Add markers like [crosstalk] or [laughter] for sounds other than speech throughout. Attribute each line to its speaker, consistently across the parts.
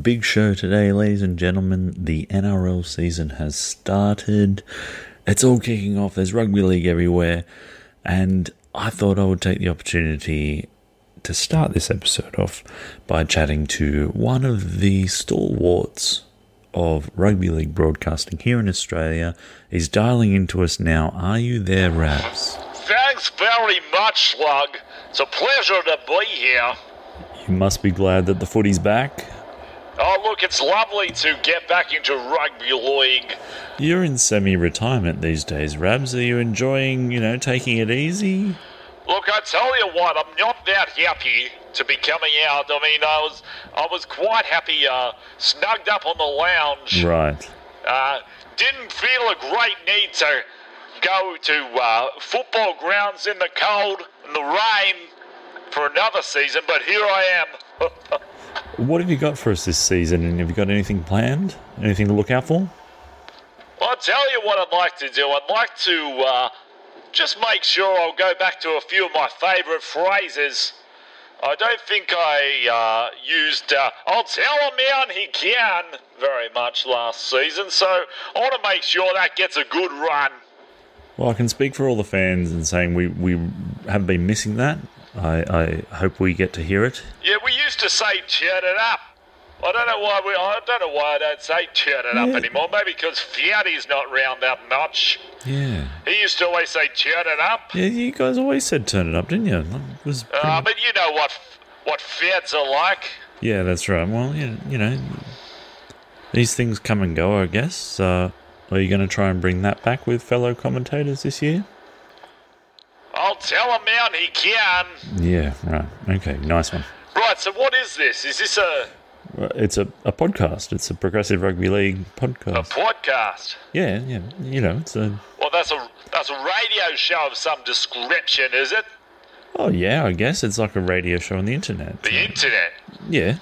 Speaker 1: Big show today, ladies and gentlemen. The NRL season has started. It's all kicking off. There's rugby league everywhere. And I thought I would take the opportunity to start this episode off by chatting to one of the stalwarts of rugby league broadcasting here in Australia. He's dialing into us now. Are you there, Rabs?
Speaker 2: Thanks very much, Slug. It's a pleasure to be here.
Speaker 1: You must be glad that the footy's back.
Speaker 2: Oh, look, it's lovely to get back into rugby league.
Speaker 1: You're in semi retirement these days, Rabs. Are you enjoying, you know, taking it easy?
Speaker 2: Look, I tell you what, I'm not that happy to be coming out. I mean, I was, I was quite happy, uh, snugged up on the lounge.
Speaker 1: Right.
Speaker 2: Uh, didn't feel a great need to go to uh, football grounds in the cold and the rain for another season, but here I am. [laughs]
Speaker 1: What have you got for us this season, and have you got anything planned? Anything to look out for?
Speaker 2: I'll tell you what I'd like to do. I'd like to uh, just make sure I'll go back to a few of my favourite phrases. I don't think I uh, used uh, I'll tell a man he can very much last season, so I want to make sure that gets a good run.
Speaker 1: Well, I can speak for all the fans and saying we, we have been missing that. I, I hope we get to hear it.
Speaker 2: Yeah, we used to say turn it up. I don't know why we. I don't know why I don't say turn it up
Speaker 1: Yeah.
Speaker 2: anymore. Maybe because Fiatti's not round that much.
Speaker 1: Yeah.
Speaker 2: He used to always say turn it up.
Speaker 1: Yeah, you guys always said turn it up, didn't you? It was pretty-
Speaker 2: Uh, but you know what what feds are like.
Speaker 1: yeah, that's right. Well, you, you know, these things come and go, I guess. Uh, are you going to try and bring that back with fellow commentators this year?
Speaker 2: I'll tell a man he can.
Speaker 1: Yeah, right. Okay, nice one.
Speaker 2: Right. So what is this? Is this a
Speaker 1: It's a, a podcast. It's a Progressive Rugby League podcast.
Speaker 2: a
Speaker 1: podcast. Yeah, yeah. You know, it's a.
Speaker 2: Well, that's a that's a radio show of some description, is it?
Speaker 1: Oh, yeah, I guess it's like a radio show on the internet.
Speaker 2: The internet.
Speaker 1: Yeah.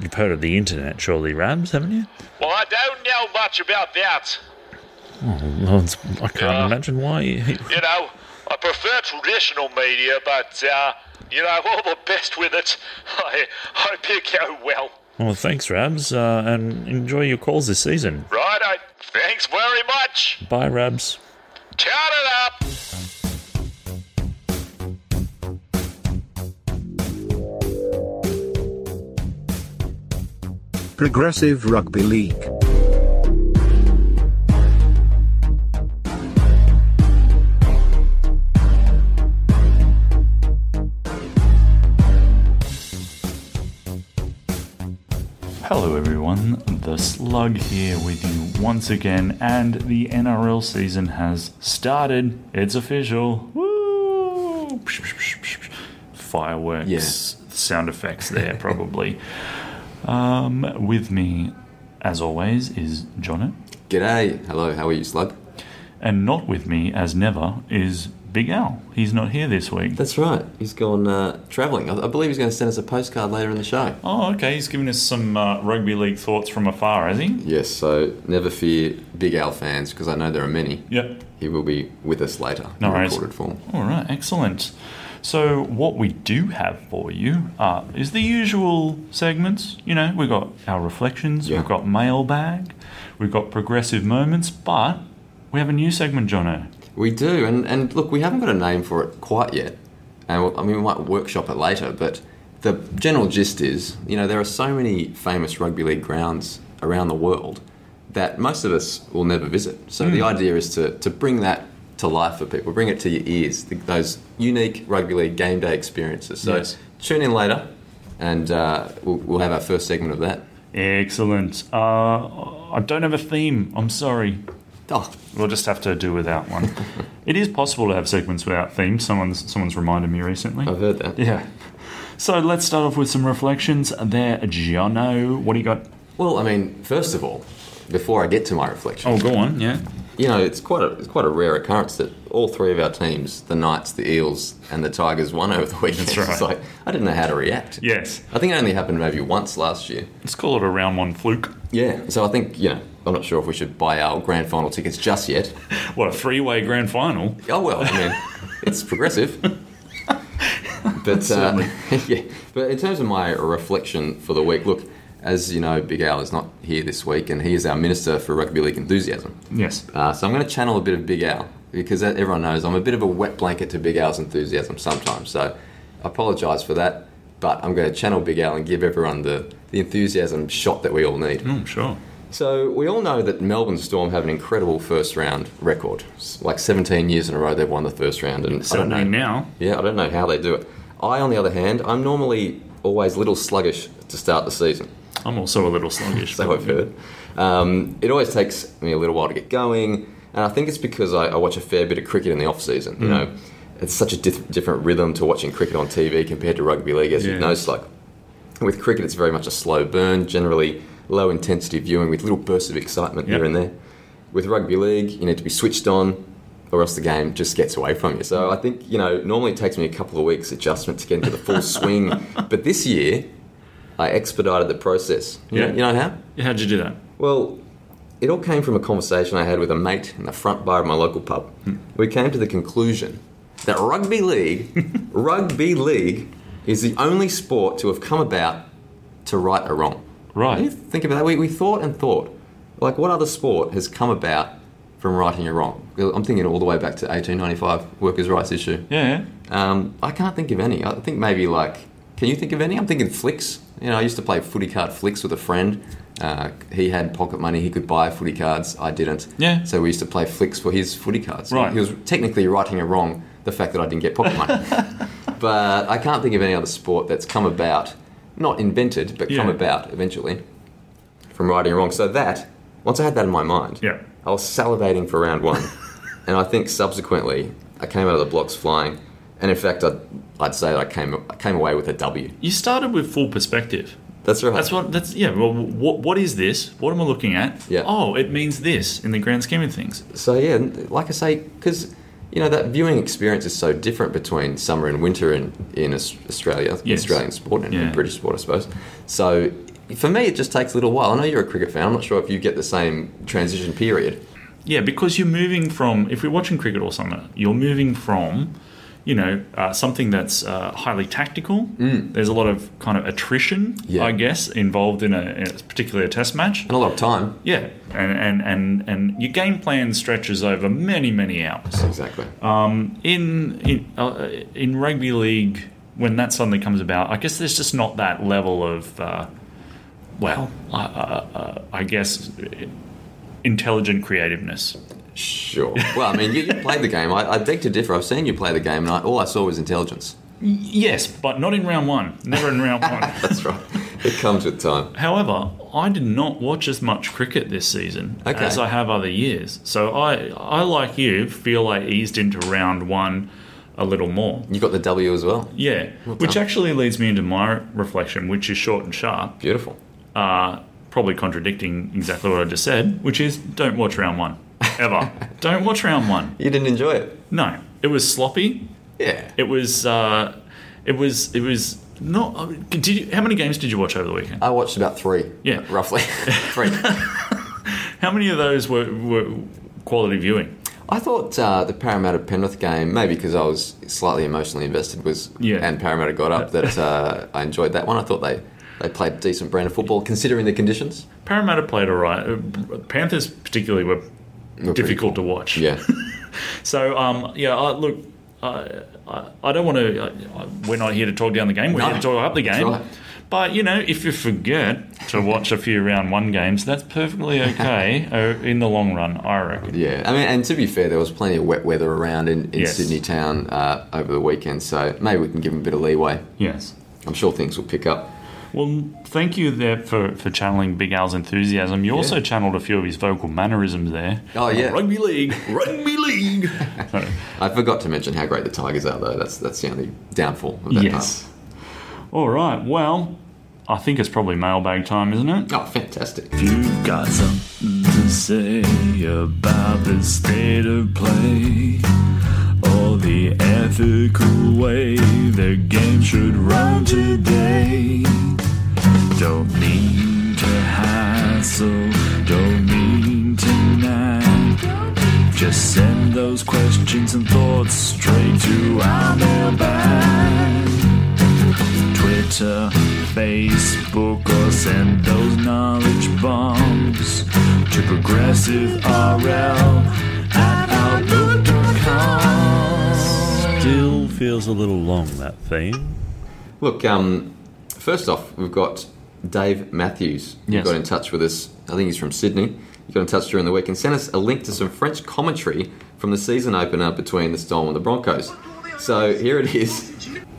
Speaker 1: You've heard of the internet, surely, Rabs, haven't you?
Speaker 2: Well, I don't know much about that.
Speaker 1: Oh, it's, I can't imagine why. You
Speaker 2: know, I prefer traditional media, but uh, you know, all the best with it. [laughs] I hope you go well.
Speaker 1: well, thanks, Rabs, uh, and enjoy your calls this season.
Speaker 2: Righto. Thanks very much.
Speaker 1: Bye, Rabs.
Speaker 2: Turn it up.
Speaker 3: Progressive Rugby League.
Speaker 1: Hello, everyone. The Slug here with you once again, and the NRL season has started. It's official. Woo! Fireworks,
Speaker 4: Yeah.
Speaker 1: sound effects there, probably. um, with me, as always, is Jono,
Speaker 4: G'day. Hello, how are you, Slug?
Speaker 1: and not with me, as never, is Big Al. He's not here this week.
Speaker 4: That's right. He's gone uh, travelling. I, I believe he's going to send us a postcard later in the show.
Speaker 1: Oh, okay. He's giving us some uh, rugby league thoughts from afar, has he?
Speaker 4: Yes, so never fear, Big Al fans, because I know there are many.
Speaker 1: Yep.
Speaker 4: He will be with us later
Speaker 1: No
Speaker 4: in
Speaker 1: worries.
Speaker 4: recorded form.
Speaker 1: All right, excellent. So, what we do have for you uh, is the usual segments. You know, we've got our reflections,
Speaker 4: Yeah.
Speaker 1: we've got mailbag, we've got progressive moments, but we have a new segment, Jono.
Speaker 4: We do, and, and look, we haven't got a name for it quite yet. And we'll- I mean, we might workshop it later, but the general gist is, you know, there are so many famous rugby league grounds around the world that most of us will never visit. So
Speaker 1: Hmm.
Speaker 4: the idea is to, to bring that to life for people, bring it to your ears, th those unique rugby league game day experiences. So
Speaker 1: Yes.
Speaker 4: tune in later, and uh, we'll, we'll have our first segment of that.
Speaker 1: Excellent. Uh, I don't have a theme. I'm sorry.
Speaker 4: Oh,
Speaker 1: We'll just have to do without one. [laughs] it is possible to have segments without themes. Someone's someone's reminded me recently.
Speaker 4: I've heard that.
Speaker 1: Yeah. So let's start off with some reflections. There, Jono, What do you got?
Speaker 4: Well, I mean, first of all, before I get to my reflection,
Speaker 1: Oh, go on. Yeah.
Speaker 4: you know, it's quite a it's quite a rare occurrence that all three of our teams, the Knights, the Eels, and the Tigers, won over the weekend.
Speaker 1: That's [laughs] right.
Speaker 4: It's like I didn't know how to react.
Speaker 1: Yes.
Speaker 4: I think it only happened maybe once last year.
Speaker 1: Let's call it a round one fluke.
Speaker 4: Yeah. So I think you know, I'm not sure if we should buy our grand final tickets just yet. [laughs]
Speaker 1: What a three-way grand final.
Speaker 4: Oh well, I mean, [laughs] it's progressive. But uh, [laughs] yeah, but in terms of my reflection for the week, look, as you know, Big Al is not here this week, and he is our Minister for Rugby League Enthusiasm.
Speaker 1: Yes.
Speaker 4: Uh, so I'm going to channel a bit of Big Al because everyone knows I'm a bit of a wet blanket to Big Al's enthusiasm sometimes. So I apologise for that, but I'm going to channel Big Al and give everyone the, the enthusiasm shot that we all need.
Speaker 1: Mm, sure.
Speaker 4: So we all know that Melbourne Storm have an incredible first round record. It's like 17 years in a row they've won the first round, and I don't
Speaker 1: Certainly
Speaker 4: know.
Speaker 1: now.
Speaker 4: Yeah, I don't know how they do it. I, on the other hand, I'm normally always a little sluggish to start the season.
Speaker 1: I'm also a little sluggish. [laughs]
Speaker 4: So I've heard. Um, it always takes me a little while to get going, and I think it's because I, I watch a fair bit of cricket in the off season. You know, it's such a dif- different rhythm to watching cricket on TV compared to rugby league, as
Speaker 1: Yeah.
Speaker 4: you know, Slug. With cricket, it's very much a slow burn, generally low intensity viewing with little bursts of excitement
Speaker 1: Yep.
Speaker 4: here and there. With rugby league, you need to be switched on, or else the game just gets away from you. So I think you know, normally it takes me a couple of weeks adjustment to get into the full [laughs] swing, but this year I expedited the process. You
Speaker 1: Yeah.
Speaker 4: know, you know how?
Speaker 1: Yeah, How'd you do that?
Speaker 4: Well, it all came from a conversation I had with a mate in the front bar of my local pub. Hmm. We came to the conclusion that rugby league, [laughs] rugby league, is the only sport to have come about to right a wrong.
Speaker 1: Right.
Speaker 4: You think about that, we, we thought and thought, like, what other sport has come about from righting a wrong? I'm thinking all the way back to 1895 workers' rights issue.
Speaker 1: Yeah.
Speaker 4: Um, I can't think of any. I think maybe like, can you think of any? I'm thinking flicks. You know, I used to play footy card flicks with a friend. Uh, he had pocket money; he could buy footy cards. I didn't.
Speaker 1: Yeah.
Speaker 4: So we used to play flicks for his footy cards.
Speaker 1: Right.
Speaker 4: He was technically righting a wrong the fact that I didn't get pocket money. [laughs] but I can't think of any other sport that's come about, not invented, but come about eventually from righting a wrong. So that once I had that in my mind,
Speaker 1: Yeah.
Speaker 4: I was salivating for round one, [laughs] and I think subsequently I came out of the blocks flying. And in fact, I'd, I'd say that I came I came away with a W.
Speaker 1: You started with full perspective.
Speaker 4: That's right.
Speaker 1: That's what. That's yeah. Well, what what is this? What am I looking at?
Speaker 4: Yeah.
Speaker 1: Oh, it means this in the grand scheme of things.
Speaker 4: So yeah, like I say, because you know that viewing experience is so different between summer and winter in in Australia,
Speaker 1: Yes.
Speaker 4: Australian sport and,
Speaker 1: Yeah.
Speaker 4: British sport, I suppose. So for me, it just takes a little while. I know you're a cricket fan. I'm not sure if you get the same transition period.
Speaker 1: Yeah, because you're moving from if we're watching cricket all summer, you're moving from, you know, uh, something that's uh, highly tactical. There's a lot of kind of attrition,
Speaker 4: Yeah.
Speaker 1: I guess, involved in a, in a particularly a test match.
Speaker 4: And a lot of time.
Speaker 1: Yeah, and and and and your game plan stretches over many many hours.
Speaker 4: Exactly.
Speaker 1: Um, in in uh, in rugby league, when that suddenly comes about, I guess there's just not that level of, uh, well, uh, uh, uh, I guess, intelligent creativeness.
Speaker 4: Sure. Well, I mean, you, you played the game. I, I beg to differ. I've seen you play the game, and I, all I saw was intelligence.
Speaker 1: Yes, but not in round one. Never in round one. [laughs]
Speaker 4: That's right. It comes with time.
Speaker 1: However, I did not watch as much cricket this season
Speaker 4: Okay.
Speaker 1: as I have other years. So I, I like you, feel I eased into round one a little more.
Speaker 4: You got the W as well.
Speaker 1: Yeah, which actually leads me into my reflection, which is short and sharp.
Speaker 4: Beautiful.
Speaker 1: uh, probably contradicting exactly what I just said, which is don't watch round one. Ever. don't watch round one.
Speaker 4: You didn't enjoy it.
Speaker 1: No. It was sloppy.
Speaker 4: Yeah.
Speaker 1: It was uh, it was it was not did you how many games did you watch over the weekend?
Speaker 4: I watched about three.
Speaker 1: Yeah.
Speaker 4: Roughly. [laughs] three.
Speaker 1: How many of those were, were quality viewing?
Speaker 4: I thought uh, the Parramatta Penrith game, maybe because I was slightly emotionally invested, was
Speaker 1: Yeah.
Speaker 4: and Parramatta got up that uh, I enjoyed that one. I thought they they played decent brand of football considering the conditions.
Speaker 1: Parramatta played all right. Panthers particularly were
Speaker 4: Were pretty
Speaker 1: difficult to watch.
Speaker 4: Yeah. [laughs]
Speaker 1: So um, yeah, I, look, I, I, I don't want to. We're not here to talk down the game. We're
Speaker 4: No,
Speaker 1: here to talk up the game.
Speaker 4: right.
Speaker 1: But you know, if you forget to watch a few round one games, that's perfectly [laughs] okay uh, in the long run. I reckon.
Speaker 4: Yeah, I mean, and to be fair, there was plenty of wet weather around in, in
Speaker 1: Yes.
Speaker 4: Sydney town uh, over the weekend, so maybe we can give them a bit of leeway.
Speaker 1: Yes.
Speaker 4: I'm sure things will pick up.
Speaker 1: Well, thank you there for, for channeling Big Al's enthusiasm. You also channeled a few of his vocal mannerisms there.
Speaker 4: Oh, yeah.
Speaker 1: Oh, rugby league, rugby league. [laughs]
Speaker 4: I forgot to mention how great the Tigers are, though. That's that's the only downfall of that
Speaker 1: yes. All right. Well, I think it's probably mailbag time, isn't it?
Speaker 4: Oh, fantastic.
Speaker 5: You've got something to say about the state of play the ethical way the game should run today. Don't mean to hassle, don't mean to nag. Just send those questions and thoughts straight to our mailbag. Twitter, Facebook, or
Speaker 1: Send those knowledge bombs to progressiverl at
Speaker 5: Still feels a little long, that theme.
Speaker 4: Look, um, first off, we've got Dave Matthews. who
Speaker 1: Yes.
Speaker 4: got in touch with us. I think he's from Sydney. He got in touch during the week and sent us a link to some French commentary from the season opener between the Storm and the Broncos. So here it is.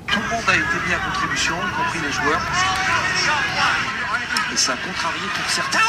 Speaker 6: Tout le monde a été mis à contribution, y compris les joueurs. Et ça a contrarié pour certains.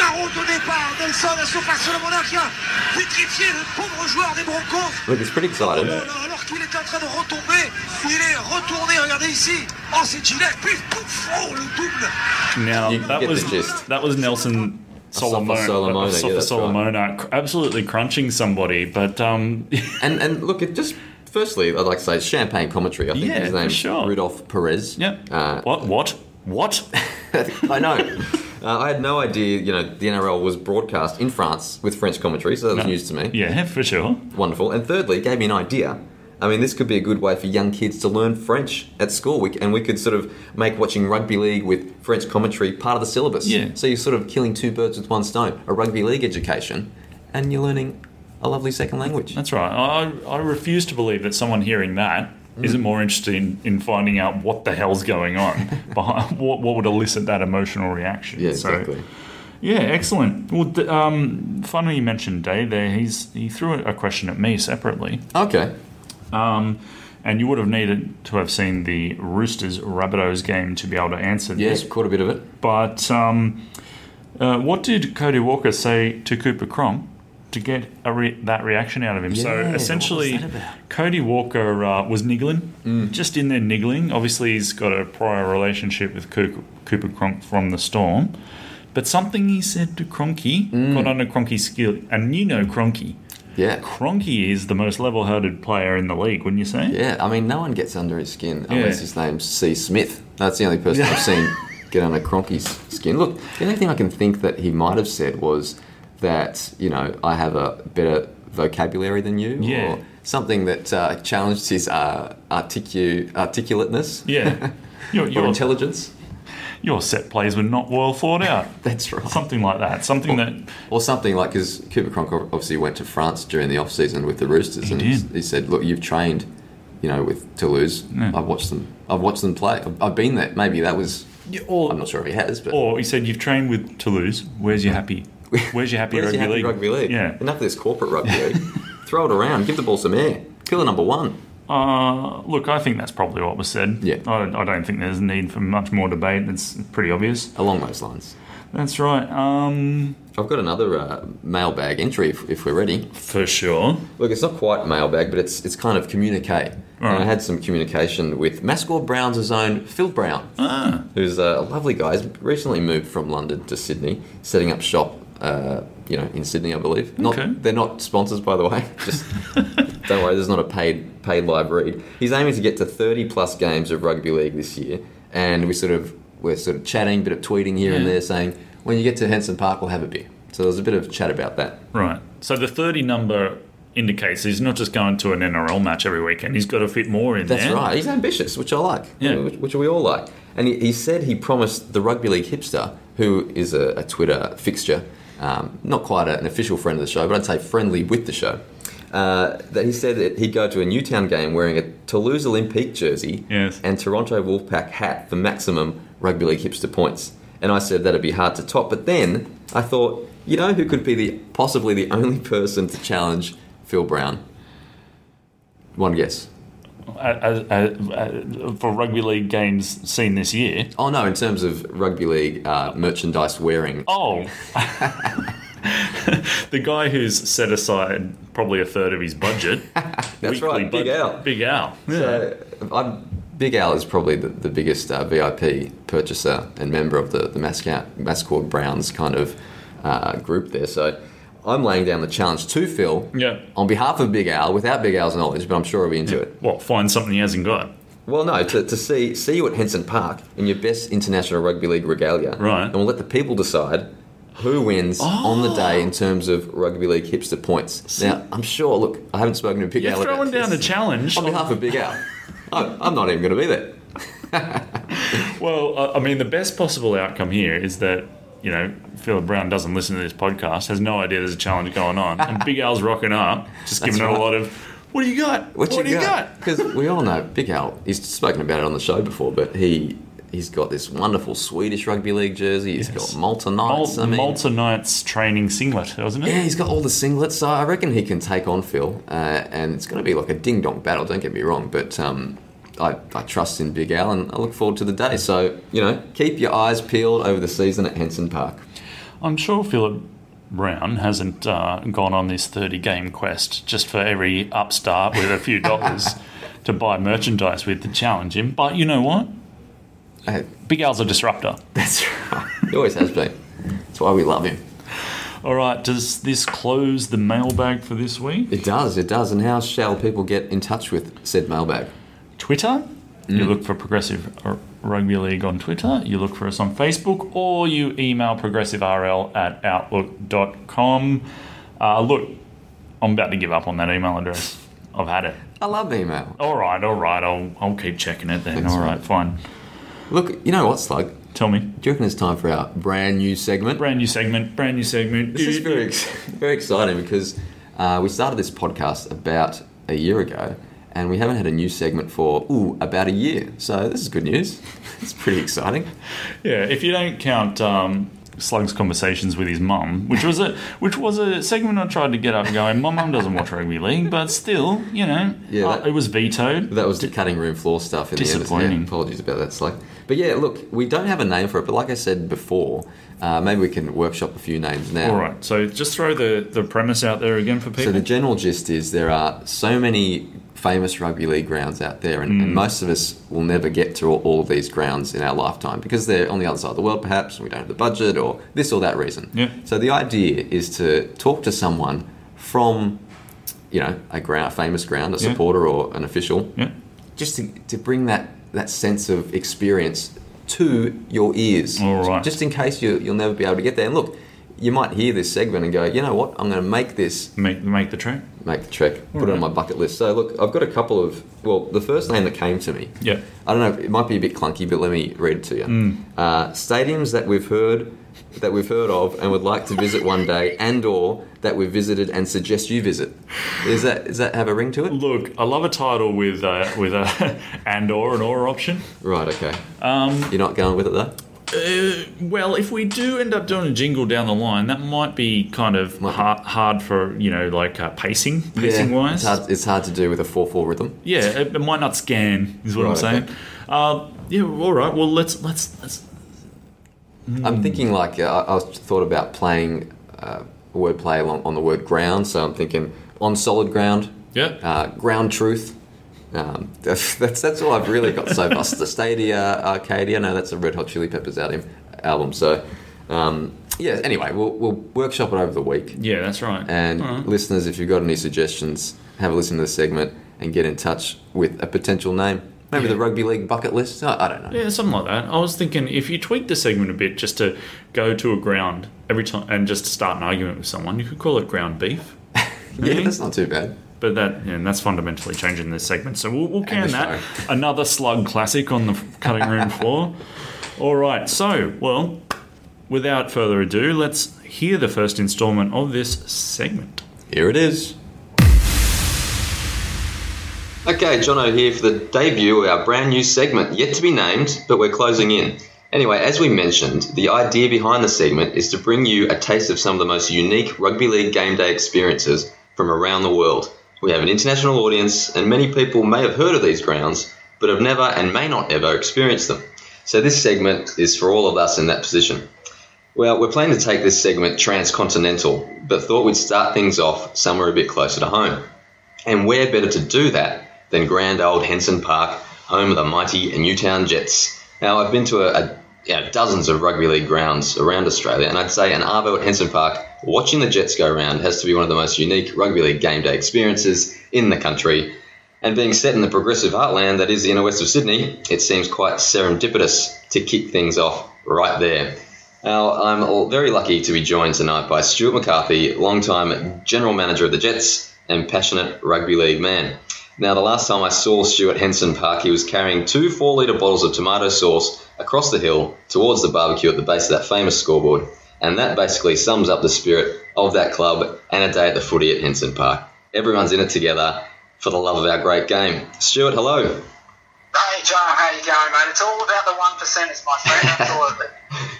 Speaker 6: Là, le carreau départ Nelson à surface de la qui a vitrifié le pauvre joueur des Broncos.
Speaker 4: Look, he's pretty excited.
Speaker 6: Oh là là, alors qu'il était en train de retomber, il est retourné, regardez ici. Oh, c'est Gillette, pif, pouf, oh, le double.
Speaker 1: Now
Speaker 4: You
Speaker 1: that
Speaker 4: get
Speaker 1: was
Speaker 4: the gist.
Speaker 1: that was Nelson Solomon,
Speaker 4: Solomona, yeah,
Speaker 1: Sofa
Speaker 4: right.
Speaker 1: Solomona, absolutely crunching somebody. But um, [laughs]
Speaker 4: And and look, it just firstly, I'd like to say champagne commentary. I think
Speaker 1: Yeah,
Speaker 4: his
Speaker 1: for
Speaker 4: name's
Speaker 1: sure.
Speaker 4: Rudolph Perez.
Speaker 1: yep.
Speaker 4: Uh,
Speaker 1: what? What? What? [laughs]
Speaker 4: I know. Uh, I had no idea, you know, the NRL was broadcast in France with French commentary, so that was
Speaker 1: No.
Speaker 4: news to me.
Speaker 1: yeah, for sure.
Speaker 4: Wonderful. And thirdly, it gave me an idea. I mean, this could be a good way for young kids to learn French at school. We, and we could sort of make watching rugby league with French commentary part of the syllabus.
Speaker 1: Yeah.
Speaker 4: So you're sort of killing two birds with one stone a rugby league education, and you're learning a lovely second language.
Speaker 1: That's right. I, I refuse to believe that someone hearing that not more interested in, in finding out what the hell's going on [laughs] behind what, what would elicit that emotional reaction.
Speaker 4: yeah,
Speaker 1: So,
Speaker 4: exactly.
Speaker 1: Yeah, excellent. Well, d- um, funny you mentioned Dave there. He's he threw a question at me separately,
Speaker 4: Okay.
Speaker 1: um, and you would have needed to have seen the Roosters Rabbitohs game to be able to answer
Speaker 4: Yes,
Speaker 1: this.
Speaker 4: caught a bit of it.
Speaker 1: But um, uh, what did Cody Walker say to Cooper Cronk to get a re- that reaction out of him? so
Speaker 4: Yeah, what was
Speaker 1: essentially. Cody Walker uh, was niggling,
Speaker 4: Mm.
Speaker 1: just in there niggling. Obviously, he's got a prior relationship with Cooper, Cooper Cronk from the Storm. But something he said to Cronky
Speaker 4: Mm.
Speaker 1: got under Cronky's skill. And you know Cronky.
Speaker 4: Yeah.
Speaker 1: Cronky is the most level headed player in the league, wouldn't you say?
Speaker 4: Yeah, I mean, no one gets under his skin
Speaker 1: Yeah.
Speaker 4: unless his name's C. Smith. That's the only person I've seen get under Cronky's skin. Look, the only thing I can think that he might have said was that, you know, I have a better vocabulary than you.
Speaker 1: Yeah.
Speaker 4: Or something that uh, challenged his uh, articu- articulateness.
Speaker 1: Yeah. [laughs] Your,
Speaker 4: Or
Speaker 1: your,
Speaker 4: intelligence.
Speaker 1: your set plays were not well thought out. [laughs]
Speaker 4: That's right.
Speaker 1: Something like that. Something that.
Speaker 4: Or something like, because Cooper Cronk obviously went to France during the off season with the Roosters,
Speaker 1: He
Speaker 4: and
Speaker 1: did.
Speaker 4: he said, "Look, you've trained, you know, with Toulouse.
Speaker 1: Yeah.
Speaker 4: I've watched them. I've watched them play. I've, I've been there. Maybe that was.
Speaker 1: Or,
Speaker 4: I'm not sure if he has, but
Speaker 1: or he said, You've trained with Toulouse. Where's your happy? [laughs] Where's your happy,
Speaker 4: where's
Speaker 1: rugby,
Speaker 4: your happy
Speaker 1: league?
Speaker 4: rugby league?
Speaker 1: Yeah.
Speaker 4: Enough of this corporate rugby league. [laughs] Throw it around. Give the ball some air. Killer number one.
Speaker 1: Uh, look, I think that's probably what was said.
Speaker 4: Yeah.
Speaker 1: I don't, I don't think there's a need for much more debate. It's pretty obvious.
Speaker 4: Along those lines.
Speaker 1: That's right. Um,
Speaker 4: I've got another uh, mailbag entry if, if we're ready.
Speaker 1: for sure.
Speaker 4: Look, it's not quite mailbag, but it's it's kind of communicate. And I had some communication with Mascot Browns' own Phil Brown,
Speaker 1: Ah,
Speaker 4: who's a lovely guy. He's recently moved from London to Sydney, setting up shop. Uh, you know, in Sydney, I believe. Not,
Speaker 1: Okay.
Speaker 4: They're not sponsors, by the way. [laughs] Just don't worry. There's not a paid paid live read. He's aiming to get to 30 plus games of rugby league this year, and we sort of we're sort of chatting, bit of tweeting here and there, saying when you get to Henson Park, we'll have a beer. So there was a bit of chat about that.
Speaker 1: right. So the 30 number indicates he's not just going to an NRL match every weekend. He's got to fit more in
Speaker 4: That's
Speaker 1: there.
Speaker 4: right. He's ambitious, which I like.
Speaker 1: Yeah.
Speaker 4: Which, which we all like. And he, he said he promised the rugby league hipster, who is a, a Twitter fixture, um, not quite an official friend of the show, but I'd say friendly with the show, uh, that he said that he'd go to a Newtown game wearing a Toulouse Olympique jersey
Speaker 1: Yes.
Speaker 4: and Toronto Wolfpack hat for maximum rugby league hipster points. And I said that'd be hard to top. But then I thought, you know who could be the possibly the only person to challenge Phil Brown? One guess.
Speaker 1: Uh, uh, uh, for rugby league games seen this year.
Speaker 4: Oh no, in terms of rugby league uh, merchandise wearing.
Speaker 1: Oh. [laughs] the guy who's set aside probably a third of his budget. [laughs]
Speaker 4: That's right, Big Al.
Speaker 1: Big Al. Yeah.
Speaker 4: So, I'm, Big Al is probably the, the biggest uh, VIP purchaser and member of the, the Mascot, Mascot Browns kind of uh, group there. So I'm laying down the challenge to Phil
Speaker 1: Yeah.
Speaker 4: on behalf of Big Al, without Big Al's knowledge, but I'm sure he'll be into it.
Speaker 1: What, find something he hasn't got?
Speaker 4: Well, no, to, to see see you at Henson Park in your best international rugby league regalia,
Speaker 1: Right.
Speaker 4: And we'll let the people decide who wins on the
Speaker 1: Oh.
Speaker 4: day in oh. terms of rugby league hipster points. Now, I'm sure. Look, I haven't spoken to Big
Speaker 1: You're
Speaker 4: Al about
Speaker 1: throwing down a challenge.
Speaker 4: on behalf of Big Al. [laughs] I'm, I'm not even going to be there. [laughs]
Speaker 1: Well, I mean, the best possible outcome here is that you know Philip Brown doesn't listen to this podcast, has no idea there's a challenge going on, and Big [laughs] Al's rocking up, just giving it
Speaker 4: right.
Speaker 1: a lot of. What do you got?
Speaker 4: What,
Speaker 1: do you got?
Speaker 4: Because we all know Big Al. He's spoken about it on the show before, but he he's got this wonderful Swedish rugby league jersey. He's
Speaker 1: Yes.
Speaker 4: got Malta
Speaker 1: Mal-
Speaker 4: Knights. I mean,
Speaker 1: Malta Knights training singlet, wasn't it?
Speaker 4: Yeah, he's got all the singlets, so I reckon he can take on Phil, uh, and it's going to be like a ding dong battle. Don't get me wrong, but um, I, I trust in Big Al, and I look forward to the day. So you know, keep your eyes peeled over the season at Henson Park.
Speaker 1: I'm sure Philip Brown hasn't uh, gone on this 30 game quest just for every upstart with a few [laughs] dollars to buy merchandise with to challenge him. But you know what?
Speaker 4: Hey,
Speaker 1: Big Al's a disruptor. [laughs]
Speaker 4: that's right. He always has been. That's why we love him.
Speaker 1: All right, does this close the mailbag for this week?
Speaker 4: It does, it does. And how shall people get in touch with said mailbag?
Speaker 1: Twitter. You look for Progressive Rugby League on Twitter. You look for us on Facebook, or you email progressiverl at outlook.com. Uh, look, I'm about to give up on that email address. I've had it.
Speaker 4: I love email.
Speaker 1: All right, all right. I'll I'll keep checking it then.
Speaker 4: Thanks,
Speaker 1: all right, fine.
Speaker 4: Look, you know what, Slug?
Speaker 1: Tell me.
Speaker 4: Do you reckon it's time for our brand new segment?
Speaker 1: Brand new segment. Brand new segment.
Speaker 4: This is very, [laughs] very exciting because uh, we started this podcast about a year ago, and we haven't had a new segment for ooh about a year. So this is good news. [laughs] It's pretty exciting.
Speaker 1: Yeah, if you don't count um, Slug's conversations with his mum, which was a which was a segment I tried to get up going. My mum doesn't watch rugby league, but still, you know,
Speaker 4: Yeah,
Speaker 1: uh, it was vetoed.
Speaker 4: That was the cutting room floor stuff in the end.
Speaker 1: Disappointing.
Speaker 4: Yeah, apologies about that, Slug. But yeah, look, we don't have a name for it, but like I said before, uh, maybe we can workshop a few names now.
Speaker 1: All right, so just throw the, the premise out there again for people.
Speaker 4: So the general gist is there are so many famous rugby league grounds out there, and,
Speaker 1: Mm.
Speaker 4: and most of us will never get to all, all of these grounds in our lifetime because they're on the other side of the world, perhaps, and we don't have the budget or this or that reason.
Speaker 1: Yeah.
Speaker 4: So the idea is to talk to someone from, you know, a ground, famous ground, a
Speaker 1: Yeah.
Speaker 4: supporter or an official,
Speaker 1: yeah.
Speaker 4: just to, to bring that, that sense of experience to your ears.
Speaker 1: Right.
Speaker 4: Just in case you, you'll never be able to get there. And look, you might hear this segment and go, you know what, I'm going to make this
Speaker 1: Make make the trek.
Speaker 4: make the trek, put it on my bucket list. So look, I've got a couple of well, the first name that came to me.
Speaker 1: Yeah.
Speaker 4: I don't know, it might be a bit clunky, but let me read it to you. Uh, stadiums that we've heard that we've heard of and would like to visit one day, and or that we've visited and suggest you visit. Is that does that have a ring to it?
Speaker 1: Look, I love a title with uh, with a [laughs] and or an or option.
Speaker 4: Right. Okay. Um, You're not going with it though.
Speaker 1: Uh, well, if we do end up doing a jingle down the line, that might be kind of
Speaker 4: Might
Speaker 1: hard, hard for you know, like uh, pacing, pacing
Speaker 4: Yeah,
Speaker 1: wise.
Speaker 4: it's hard, it's hard to do with a four-four rhythm.
Speaker 1: Yeah, it, it might not scan, is what I'm saying.
Speaker 4: okay.
Speaker 1: Uh, yeah, all right. Well, let's let's let's.
Speaker 4: I'm thinking like uh, I thought about playing uh, wordplay along on the word ground. So I'm thinking on solid ground.
Speaker 1: Yeah.
Speaker 4: Uh, ground truth. Um, that's, that's that's all I've really got so far. The Stadia Arcadia. No, that's a Red Hot Chili Peppers album. So um, yeah. Anyway, we'll we'll workshop it over the week.
Speaker 1: Yeah, that's right.
Speaker 4: And
Speaker 1: right.
Speaker 4: listeners, if you've got any suggestions, have a listen to the segment and get in touch with a potential name. Maybe
Speaker 1: Yeah.
Speaker 4: the rugby league bucket list. I, I don't know.
Speaker 1: Yeah, something like that. I was thinking if you tweak the segment a bit just to go to a ground every time and just start an argument with someone, you could call it ground beef. [laughs]
Speaker 4: Yeah,
Speaker 1: Maybe.
Speaker 4: that's not too bad.
Speaker 1: But that yeah, and that's fundamentally changing this segment. So we'll, we'll can that. Another slug classic on the cutting room floor. All right. So, well, without further ado, let's hear the first installment of this segment.
Speaker 4: Here it is. Okay, Jono here for the debut of our brand new segment, yet to be named, but we're closing in. Anyway, as we mentioned, the idea behind the segment is to bring you a taste of some of the most unique rugby league game day experiences from around the world. We have an international audience, and many people may have heard of these grounds, but have never and may not ever experienced them. So this segment is for all of us in that position. Well, we're planning to take this segment transcontinental, but thought we'd start things off somewhere a bit closer to home. And where better to do that than grand old Henson Park, home of the mighty Newtown Jets? Now, I've been to a, a you know, dozens of rugby league grounds around Australia, and I'd say an Arvo at Henson Park, watching the Jets go around has to be one of the most unique rugby league game day experiences in the country. And being set in the progressive heartland that is the inner west of Sydney, it seems quite serendipitous to kick things off right there. Now, I'm very lucky to be joined tonight by Stuart McCarthy, longtime general manager of the Jets and passionate rugby league man. Now, the last time I saw Stuart Henson Park, he was carrying two four litre bottles of tomato sauce across the hill towards the barbecue at the base of that famous scoreboard. And that basically sums up the spirit of that club and a day at the footy at Henson Park. Everyone's in it together for the love of our great game. Stuart, hello.
Speaker 7: Hey John, how you going, mate? It's all about the one percenters, my friend. That's all of it.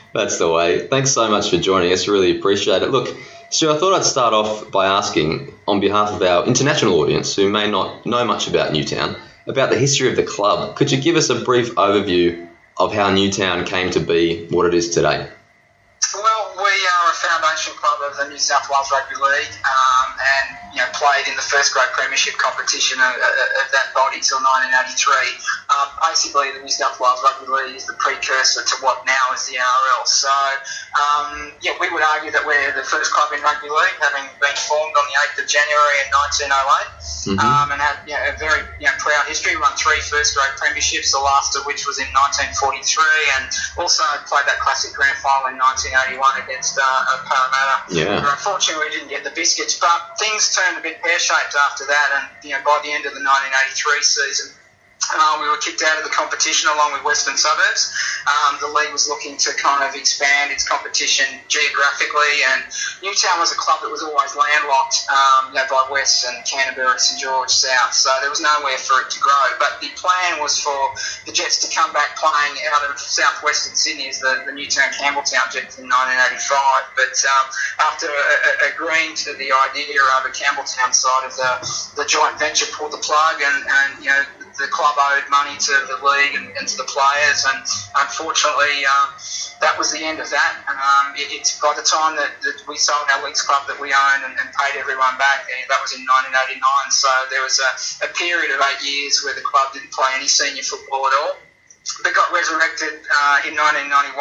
Speaker 7: [laughs]
Speaker 4: That's the way. Thanks so much for joining us. Really appreciate it. Look, Stuart, I thought I'd start off by asking, on behalf of our international audience who may not know much about Newtown, about the history of the club. Could you give us a brief overview of how Newtown came to be what it is today?
Speaker 7: We foundation club of the New South Wales Rugby League, um, and you know played in the first grade premiership competition of, of that body till 1983. Um, basically, the New South Wales Rugby League is the precursor to what now is the NRL. So, um, yeah, we would argue that we're the first club in rugby league, having been formed on the 8th of January in 1908, um, and had you know, a very you know, proud history. Won three first grade premierships, the last of which was in 1943, and also played that classic grand final in 1981 against uh, Parramatta.
Speaker 4: Yeah.
Speaker 7: But unfortunately, we didn't get the biscuits, but things turned a bit pear shaped after that, and you know, by the end of the 1983 season, uh, we were kicked out of the competition along with Western Suburbs. Um, the league was looking to kind of expand its competition geographically, and Newtown was a club that was always landlocked um, you know, by West and Canterbury, St George, South, so there was nowhere for it to grow. But the plan was for the Jets to come back playing out of southwestern Sydney as the, the Newtown Campbelltown Jets in 1985. But um, after agreeing to the idea of a Campbelltown side of the, the joint venture, pulled the plug, and, and you know the club owed money to the league and, and to the players, and unfortunately, um, that was the end of that. Um, it, it's by the time that, that we sold our leagues club that we own and, and paid everyone back, and that was in 1989. So there was a, a period of eight years where the club didn't play any senior football at all. But got resurrected uh, in 1991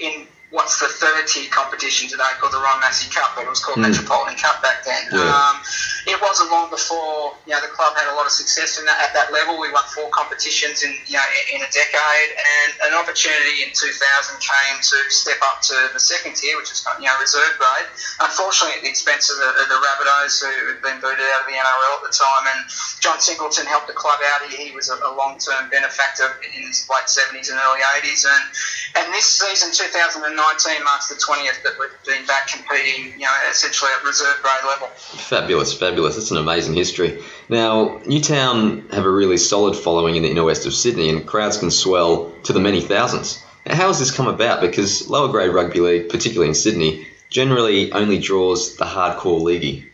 Speaker 7: in what's the third tier competition today called the Ron Massey Cup, but it was called Metropolitan Cup back then.
Speaker 4: Yeah.
Speaker 7: Um, it wasn't long before you know the club had a lot of success in that, at that level. We won four competitions in you know in a decade, and an opportunity in 2000 came to step up to the second tier, which is you know reserve grade. Unfortunately, at the expense of the, of the Rabbitohs, who had been booted out of the NRL at the time, and John Singleton helped the club out. He, he was a, a long-term benefactor in his late 70s and early 80s, and and this season 2019 marks the 20th that we've been back competing, you know, essentially at reserve grade level.
Speaker 4: Fabulous, fabulous. It's an amazing history. Now, Newtown have a really solid following in the inner west of Sydney, and crowds can swell to the many thousands. Now, how has this come about? Because lower grade rugby league, particularly in Sydney, generally only draws the hardcore leaguey.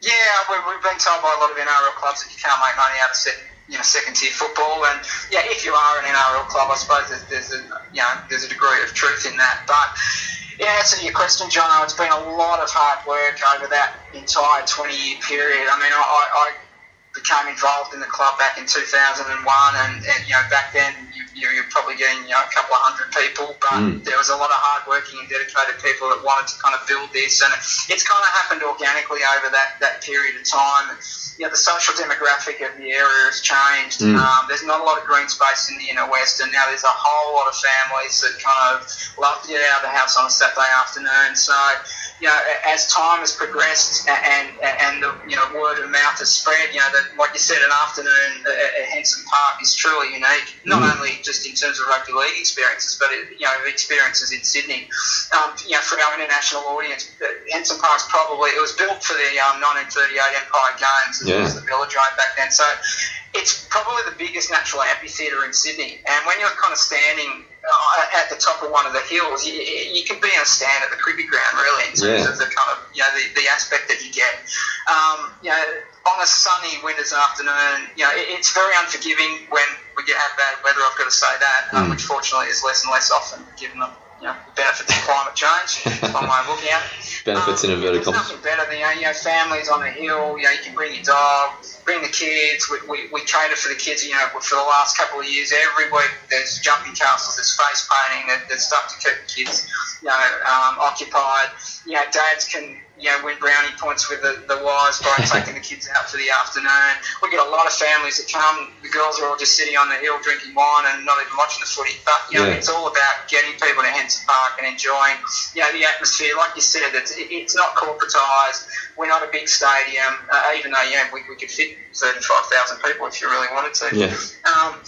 Speaker 7: Yeah, we, we've been told by a lot of NRL clubs that you can't make money out of second, you know, second tier football, and yeah, if you are an NRL club, I suppose there's, there's a you know there's a degree of truth in that. But in answer to your question, John, it's been a lot of hard work over that entire 20 year period. I mean, I, I became involved in the club back in 2001, and, and you know back then you, you, you're probably getting you know a couple of hundred people, but there was a lot of hardworking and dedicated people that wanted to kind of build this, and it's kind of happened organically over that, that period of time. You know, the social demographic of the area has changed. Um, there's not a lot of green space in the inner west, and now there's a whole lot of families that kind of love to get out of the house on a Saturday afternoon. So you know, as time has progressed and and, and the word of mouth has spread, you know, that like you said, an afternoon at, at Henson Park is truly unique. Not only just in terms of rugby league experiences, but you know, experiences in Sydney. Um, you know, for our international audience, Henson Park's probably it was built for the um, 1938 Empire Games. It
Speaker 4: Yeah.
Speaker 7: was the velodrome back then, so. It's probably the biggest natural amphitheatre in Sydney, and when you're kind of standing uh, at the top of one of the hills, you, you can be on a stand at the cricket ground, really, in terms
Speaker 4: Yeah.
Speaker 7: of the kind of you know the, the aspect that you get. Um, you know, on a sunny winter's afternoon, you know, it, it's very unforgiving when we get have bad weather. I've got to say that, um, which fortunately is less and less often, given the you know, benefits of climate change. One way of looking at it.
Speaker 4: Benefits in
Speaker 7: Um,
Speaker 4: inverted
Speaker 7: There's
Speaker 4: commas.
Speaker 7: nothing better than you know, you know, families on the hill. You know, you can bring your dog, bring the kids. We, we, we cater for the kids. You know, for the last couple of years, every week there's jumping castles, there's face painting, there- there's stuff to keep the kids, you know, um, occupied. You know, dads can you know, win brownie points with the, the wives by [laughs] taking the kids out for the afternoon. We get a lot of families that come. The girls are all just sitting on the hill drinking wine and not even watching the footy. But you know,
Speaker 4: Yeah.
Speaker 7: it's all about getting people to Henson Park and enjoying, you know, the atmosphere. Like you said, it's it's not corporatised. We're not a big stadium, uh, even though yeah, we, we could fit thirty-five thousand people if you really wanted to.
Speaker 4: Yeah.
Speaker 7: Um,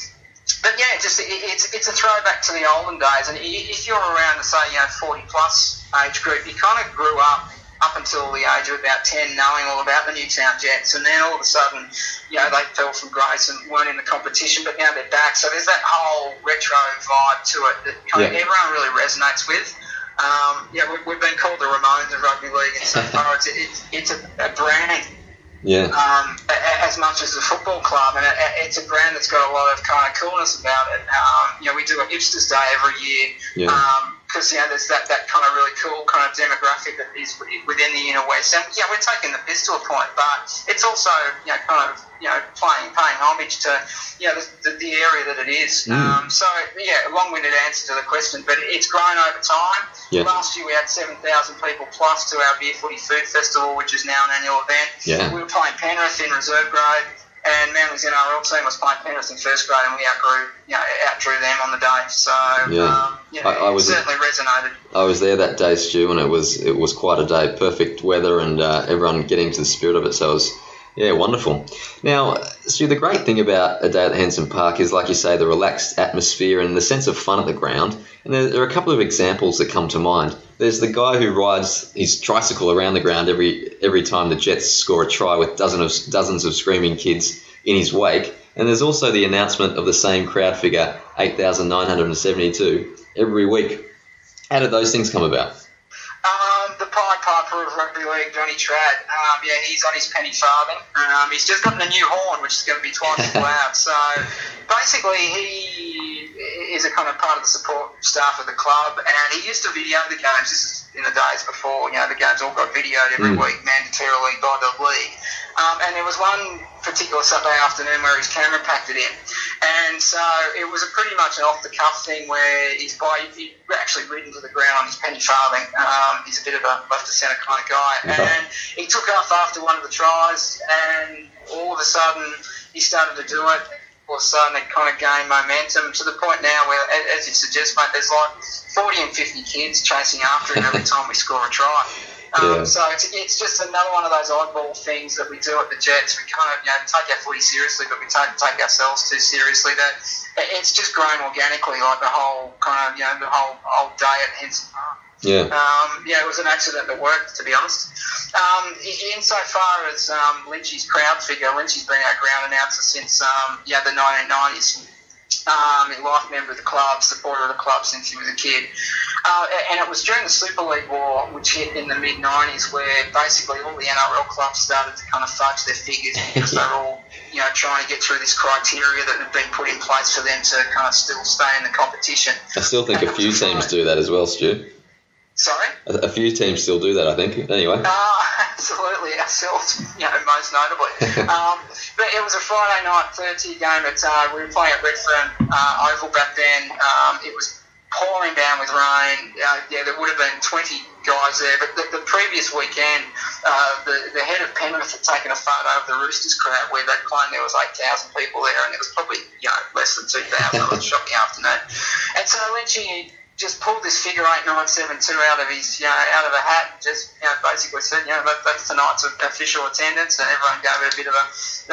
Speaker 7: but yeah, just it, it's it's a throwback to the olden days, and if you're around the say you know forty plus age group, you kind of grew up up until the age of about ten, knowing all about the Newtown Jets, and then all of a sudden, you know, they fell from grace and weren't in the competition, but now they're back. So there's that whole retro vibe to it that kind of everyone really resonates with. Um, yeah, we, we've been called the Ramones of rugby league, and so far it's, it's, it's a, a brand
Speaker 4: Yeah.
Speaker 7: um, as much as a football club, and it, it's a brand that's got a lot of kind of coolness about it. Um, you know, we do a hipsters day every year
Speaker 4: Yeah.
Speaker 7: Because you know there's that, that kind of really cool kind of demographic that is within the inner west, and yeah, we're taking the piss to a point, but it's also you know kind of you know playing paying homage to you know the, the, the area that it is.
Speaker 4: Mm.
Speaker 7: Um, so yeah, a long-winded answer to the question, but it's grown over time.
Speaker 4: Yeah.
Speaker 7: Last year we had 7,000 people plus to our Beer Footy Food Festival, which is now an annual event.
Speaker 4: Yeah.
Speaker 7: We were playing Penrith in reserve grade, and Manly's NRL team was playing Penrith in first grade, and we outgrew, you know, outdrew them on the day. So
Speaker 4: Yeah.
Speaker 7: um, yeah,
Speaker 4: I- I was-
Speaker 7: certainly resonated.
Speaker 4: I was there that day, Stu, and it was it was quite a day. Perfect weather and uh, everyone getting to the spirit of it. So it was yeah, wonderful. Now, Stu, the great thing about a day at the Henson Park is, like you say, the relaxed atmosphere and the sense of fun at the ground. And there, there are a couple of examples that come to mind. There's the guy who rides his tricycle around the ground every every time the Jets score a try with dozens of dozens of screaming kids in his wake. And there's also the announcement of the same crowd figure, 8,972, every week. How did those things come about?
Speaker 7: Um, the Pied Piper of Rugby League, Johnny Trad. Um, yeah, he's on his penny farthing. Um, he's just gotten a new horn, which is going to be twice as [laughs] loud. So basically, he is a kind of part of the support staff of the club, and he used to video the games. This is in the days before, you know, the games all got videoed every
Speaker 4: Mm.
Speaker 7: week mandatorily by the league. Um, and there was one particular Saturday afternoon where his camera packed it in. And so it was a pretty much an off the cuff thing where he's by, he actually ridden to the ground on his penny farthing. Um, he's a bit of a left to centre kind of guy. And he took off after one of the tries, and all of a sudden he started to do it. All of a sudden it kind of gained momentum to the point now where, as you suggest, mate, there's like 40 and 50 kids chasing after him every [laughs] time we score a try. Um,
Speaker 4: Yeah.
Speaker 7: So it's, it's just another one of those oddball things that we do at the Jets. We kind of you know take our footy seriously, but we don't take ourselves too seriously. That it's just grown organically, like the whole kind of you know the whole whole day at Henson Park.
Speaker 4: Yeah.
Speaker 7: Um, yeah, it was an accident that worked, to be honest. Um, insofar as um, Lynchy's crowd figure, Lynchy's been our ground announcer since um, yeah the 1990s. Um, a life member of the club, supporter of the club since he was a kid. Uh, and it was during the Super League War, which hit in the mid 90s, where basically all the NRL clubs started to kind of fudge their figures [laughs] because they were all, you know, trying to get through this criteria that had been put in place for them to kind of still stay in the competition.
Speaker 4: I still think a few [laughs] teams do that as well, Stu.
Speaker 7: Sorry?
Speaker 4: A, a few teams still do that, I think. Anyway.
Speaker 7: Uh, [laughs] absolutely, ourselves, [laughs] you know, most notably. [laughs] um, but it was a Friday night third tier game at, uh, we were playing at Redfern uh, Oval back then. Um, it was pouring down with rain. Uh, yeah, there would have been 20 guys there, but the, the previous weekend, uh, the, the head of Penrith had taken a photo of the Roosters crowd where they claimed there was 8,000 people there, and it was probably, you know, less than 2,000 on a shocking afternoon. And so Lynchy just pulled this figure 8972 out of his, you know, out of a hat and just, you know, basically said, you know, that, that's tonight's official attendance and everyone gave it a bit of a,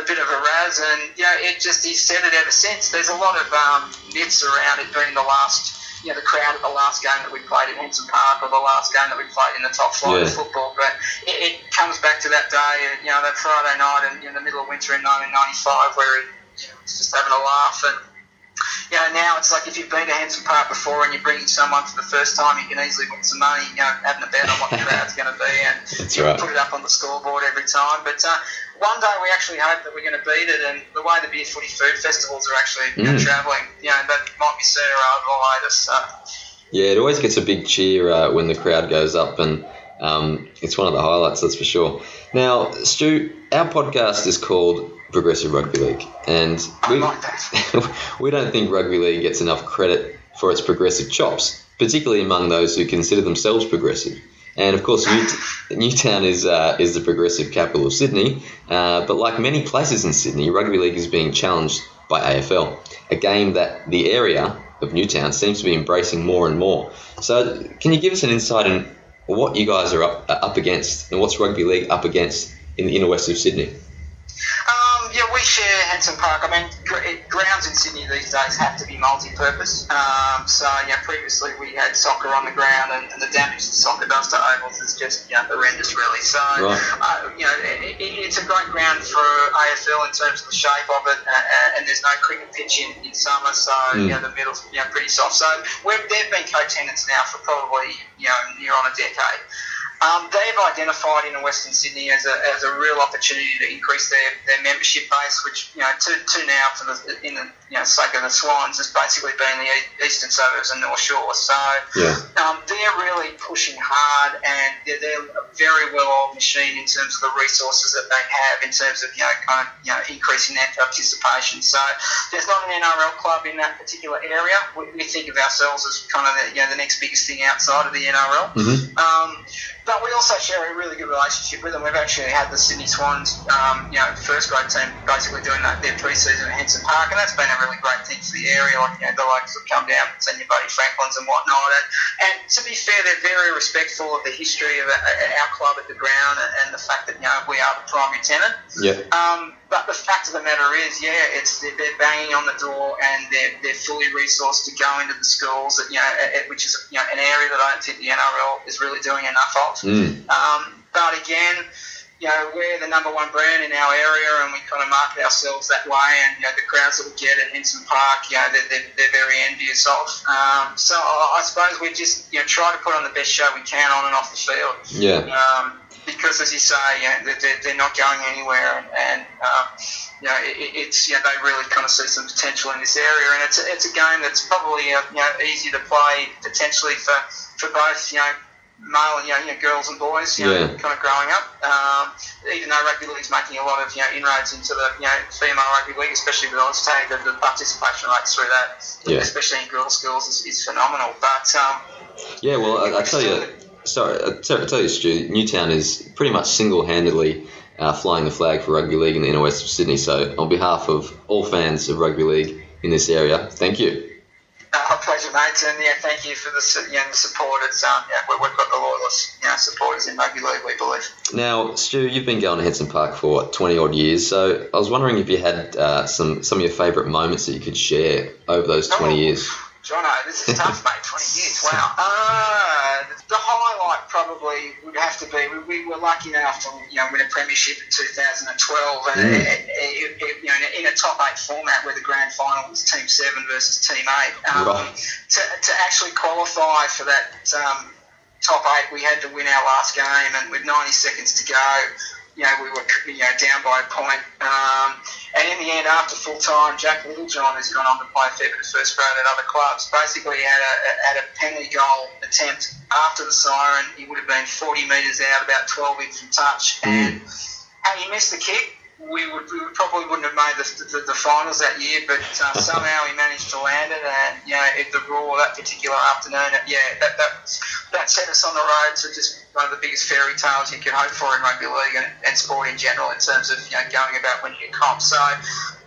Speaker 7: a bit of a razz and, you know, it just, he's said it ever since. There's a lot of um, myths around it being the last, you know, the crowd at the last game that we played at Henson Park or the last game that we played in the top flight of
Speaker 4: Yeah.
Speaker 7: football, but it, it comes back to that day, you know, that Friday night in, in the middle of winter in 1995 where he you know, was just having a laugh and, you know, now it's like if you've been to Henson Park before and you're bringing someone for the first time, you can easily win some money, you know, having a bet on what the [laughs] crowd's going to be and
Speaker 4: That's right.
Speaker 7: put it up on the scoreboard every time. But uh, one day we actually hope that we're going to beat it, and the way the Beer Footy Food Festivals are actually you know,
Speaker 4: Mm.
Speaker 7: travelling, you know, that might be sooner rather than later. So,
Speaker 4: Yeah, it always gets a big cheer uh, when the crowd goes up, and um, it's one of the highlights, that's for sure. Now, Stu, our podcast is called Progressive Rugby League, and we,
Speaker 7: like that. [laughs]
Speaker 4: we don't think rugby league gets enough credit for its progressive chops, particularly among those who consider themselves progressive. And of course, Newt- Newtown is uh, is the progressive capital of Sydney. Uh, but like many places in Sydney, rugby league is being challenged by AFL, a game that the area of Newtown seems to be embracing more and more. So, can you give us an insight in what you guys are up, uh, up against and what's rugby league up against in the inner west of Sydney?
Speaker 7: Um, yeah, we share Henson Park. I mean, gr- grounds in Sydney these days have to be multi-purpose. Um, so, yeah, previously we had soccer on the ground, and, and the damage that soccer does to ovals is just you know, horrendous, really. So,
Speaker 4: Right.
Speaker 7: uh, you know, it, it, it's a great ground for AFL in terms of the shape of it, uh, and there's no cricket pitch in, in summer, so you know the middle's you know pretty soft. So, we've, they've been co-tenants now for probably you know near on a decade. Um, they've identified in Western Sydney as a, as a real opportunity to increase their, their membership base, which you know to, to now for the in the you know sake of the Swans has basically been the eastern suburbs and North Shore. So
Speaker 4: Yeah.
Speaker 7: um, they're really pushing hard, and they're, they're a very well-oiled machine in terms of the resources that they have in terms of you know kind of you know increasing their participation. So there's not an NRL club in that particular area. We, we think of ourselves as kind of the, you know the next biggest thing outside of the NRL. Um, but we also share a really good relationship with them. We've actually had the Sydney Swans, um, you know, first grade team basically doing that, their pre-season at Henson Park, and that's been a really great thing for the area. Like, you know, the likes have come down, and send your buddy Franklin's and whatnot. And, and to be fair, they're very respectful of the history of uh, our club at the ground and, and the fact that, you know, we are the primary tenant.
Speaker 4: Yeah.
Speaker 7: Um, but the fact of the matter is, yeah, it's they're, they're banging on the door and they're, they're fully resourced to go into the schools, that, you know, which is you know an area that I don't think the NRL is really doing enough of.
Speaker 4: Mm.
Speaker 7: Um, but again, you know, we're the number one brand in our area, and we kind of market ourselves that way. And you know, the crowds that we get at Henson Park, you know, they're, they're, they're very envious of. Um, so I, I suppose we just you know try to put on the best show we can on and off the field.
Speaker 4: Yeah.
Speaker 7: Um, because, as you say, you know, they're- they're, not going anywhere, and, and um, you know, it, it- it's you know they really kind of see some potential in this area, and it's a, it's a game that's probably uh, you know easy to play potentially for, for both you know male you know, you know girls and boys you know kind of growing up. Um, even though rugby league's making a lot of you know inroads into the you know female rugby league, especially with Oztag, the, the participation rates through that,
Speaker 4: Yeah.
Speaker 7: especially in girls' schools, is, is phenomenal. But um,
Speaker 4: Yeah, well, I, I tell you, sorry, I tell, tell you, Stu, Newtown is pretty much single-handedly uh, flying the flag for rugby league in the inner west of Sydney. So, on behalf of all fans of rugby league in this area, thank you.
Speaker 7: Uh, pleasure, mate, and yeah, thank you for the you know, the support. It's um, yeah, we- we've got the loyalist you know, supporters in rugby league, we believe.
Speaker 4: Now, Stu, you've been going to Henson Park for twenty odd years. So, I was wondering if you had uh, some some of your favourite moments that you could share over those twenty
Speaker 7: Oh.
Speaker 4: years.
Speaker 7: Jono, this is tough, mate. [laughs] Twenty years, wow. Uh, the highlight probably would have to be we, we were lucky enough to you know win a premiership in 2012, and
Speaker 4: Mm.
Speaker 7: it, it, it, you know in a, in a top eight format where the grand final was Team Seven versus Team Eight. Um,
Speaker 4: Right.
Speaker 7: to, to actually qualify for that um, top eight, we had to win our last game, and with 90 seconds to go, you know, we were you know down by a point. Um, and in the end, after full time, Jack Littlejohn has gone on to play a fair bit of first grade at other clubs. Basically, had a had a penalty goal attempt after the siren. He would have been 40 metres out, about 12 in from touch, and had he missed the kick, we would we probably wouldn't have made the, the, the finals that year. But uh, somehow he managed to land it, and you know, the roar that particular afternoon, yeah, that, that that set us on the road to just one of the biggest fairy tales you could hope for in rugby league and, and sport in general in terms of you know going about winning a comp. So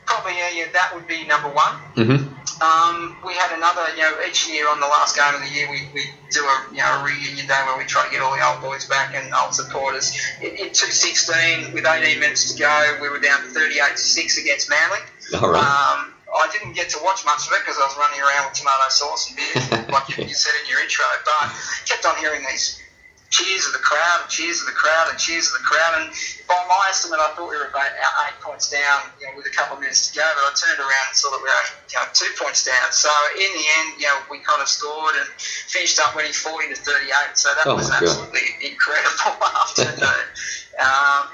Speaker 7: probably yeah, yeah that would be number one.
Speaker 4: Mm-hmm.
Speaker 7: Um, we had another, you know, each year on the last game of the year, we, we do a, you know, a reunion day where we try to get all the old boys back and old supporters. In, in 2016, with 18 minutes to go, we were down 38 to 6 against Manly.
Speaker 4: All right.
Speaker 7: Um, I didn't get to watch much of it because I was running around with tomato sauce and beer, [laughs] like you, you said in your intro, but kept on hearing these cheers of the crowd and cheers of the crowd and cheers of the crowd. And by my estimate, I thought we were about eight points down you know, with a couple of minutes to go, but I turned around and saw that we were you know, two points down. So in the end, you know, we kind of scored and finished up winning 40 to 38. So that
Speaker 4: Oh
Speaker 7: was
Speaker 4: my God.
Speaker 7: absolutely incredible [laughs] afternoon. um,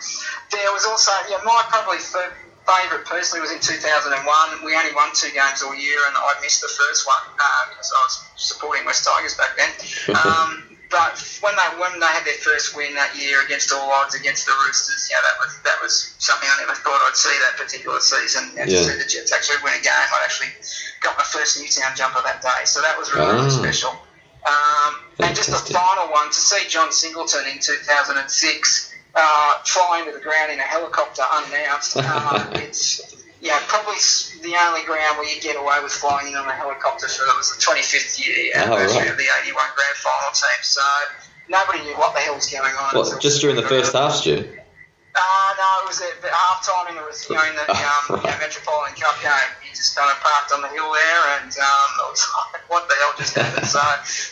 Speaker 7: there was also, yeah, my probably fir- favourite personally was in 2001. We only won two games all year, and I missed the first one because I was supporting West Tigers back then. [laughs] Um, but when they when they had their first win that year against all odds against the Roosters, yeah, that was that was something I never thought I'd see that particular season. And
Speaker 4: Yeah.
Speaker 7: to see the Jets actually win a game, I actually got my first Newtown jumper that day, so that was really, really
Speaker 4: Ah.
Speaker 7: special. Um, and just the final one to see John Singleton in 2006 uh, flying to the ground in a helicopter unannounced. [laughs] Uh, it's yeah, probably the only ground where you get away with flying in on a helicopter for it was the 25th year
Speaker 4: Oh,
Speaker 7: anniversary
Speaker 4: right.
Speaker 7: of the 81 grand final team. So nobody knew what the hell was going on.
Speaker 4: What, just during the first half, Stu?
Speaker 7: Uh, no, it was at half time in the, you know, in the [laughs] um, you know, Metropolitan Cup game. He just kind of parked on the hill there, and um, it was [laughs] like, what the hell just happened? so,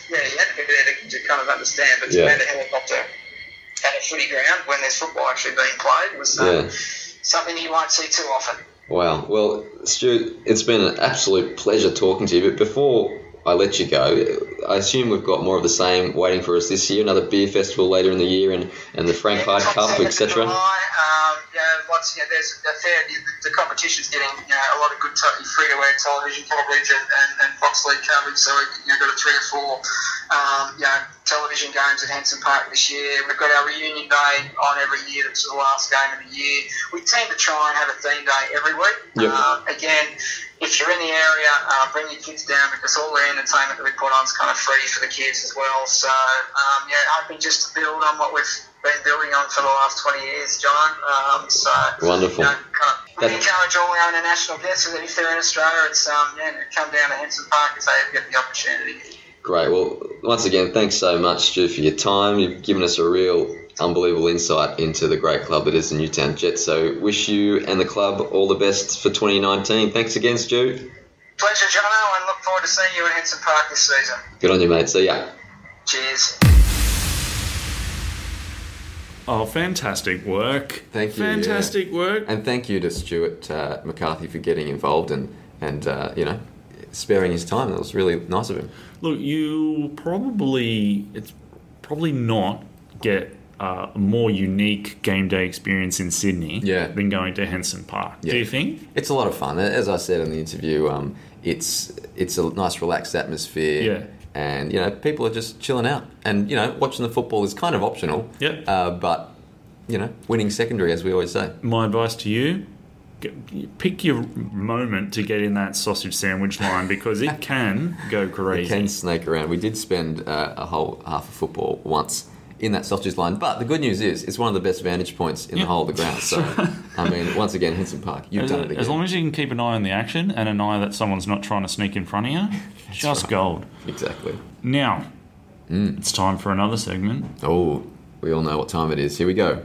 Speaker 7: yeah, you had to be there to, to kind of understand. But to
Speaker 4: Yeah.
Speaker 7: land a helicopter at a footy ground when there's football actually being played was um,
Speaker 4: Yeah.
Speaker 7: something you won't see too often.
Speaker 4: Wow. Well, Stu, it's been an absolute pleasure talking to you. But before I let you go, I assume we've got more of the same waiting for us this year. Another beer festival later in the year, and, and the Frank Hyde
Speaker 7: top
Speaker 4: Cup, etc.
Speaker 7: Um, yeah, lots. Yeah, there's a fair. The, the competition's getting you know, a lot of good t- free-to-air television coverage and, and, and Fox League coverage. So you know, got a three or four um, you know, television games at Henson Park this year. We've got our reunion day on every year. That's the last game of the year. We tend to try and have a theme day every week.
Speaker 4: Yep.
Speaker 7: Um, again, if you're in the area, uh, bring your kids down because all the entertainment that we put on is kind of free for the kids as well. So, um, yeah, hoping just to build on what we've been building on for the last 20 years, John. Um, so,
Speaker 4: Wonderful.
Speaker 7: You know, kind of, we encourage all our international guests that if they're in Australia, it's um, yeah, come down to Henson Park if they get the opportunity.
Speaker 4: Great. Well, once again, thanks so much, Stu, for your time. You've given us a real unbelievable insight into the great club that is the Newtown Jets. So, wish you and the club all the best for 2019. Thanks again, Stu.
Speaker 7: Pleasure, Jono, and look forward to seeing you at Henson Park this season.
Speaker 4: Good on you, mate. See ya.
Speaker 7: Cheers.
Speaker 1: Oh, fantastic work!
Speaker 4: Thank you,
Speaker 1: Fantastic work.
Speaker 4: And thank you to Stuart uh, McCarthy for getting involved and, and uh, you know, sparing his time. That was really nice of him.
Speaker 1: Look, you probably it's probably not get uh, a more unique game day experience in Sydney
Speaker 4: Yeah.
Speaker 1: than going to Henson Park.
Speaker 4: Yeah.
Speaker 1: Do you think?
Speaker 4: It's a lot of fun. As I said in the interview, um, it's it's a nice, relaxed atmosphere.
Speaker 1: Yeah.
Speaker 4: And you know, people are just chilling out, and you know, watching the football is kind of optional.
Speaker 1: Yep.
Speaker 4: Uh, but you know, winning secondary, as we always say.
Speaker 1: My advice to you. Pick your moment to get in that sausage sandwich line [laughs] because it can go
Speaker 4: You
Speaker 1: It
Speaker 4: can snake around. We did spend uh, a whole half of football once in that sausage line, but the good news is it's one of the best vantage points in
Speaker 1: Yeah.
Speaker 4: the whole of the ground. So, I mean, once again, Henson Park, you've
Speaker 1: As,
Speaker 4: done it again.
Speaker 1: as long as you can keep an eye on the action and an eye that someone's not trying to sneak in front of you, [laughs] just
Speaker 4: right.
Speaker 1: gold.
Speaker 4: exactly.
Speaker 1: Now,
Speaker 4: Mm.
Speaker 1: it's time for another segment.
Speaker 4: Oh, we all know what time it is. Here we go.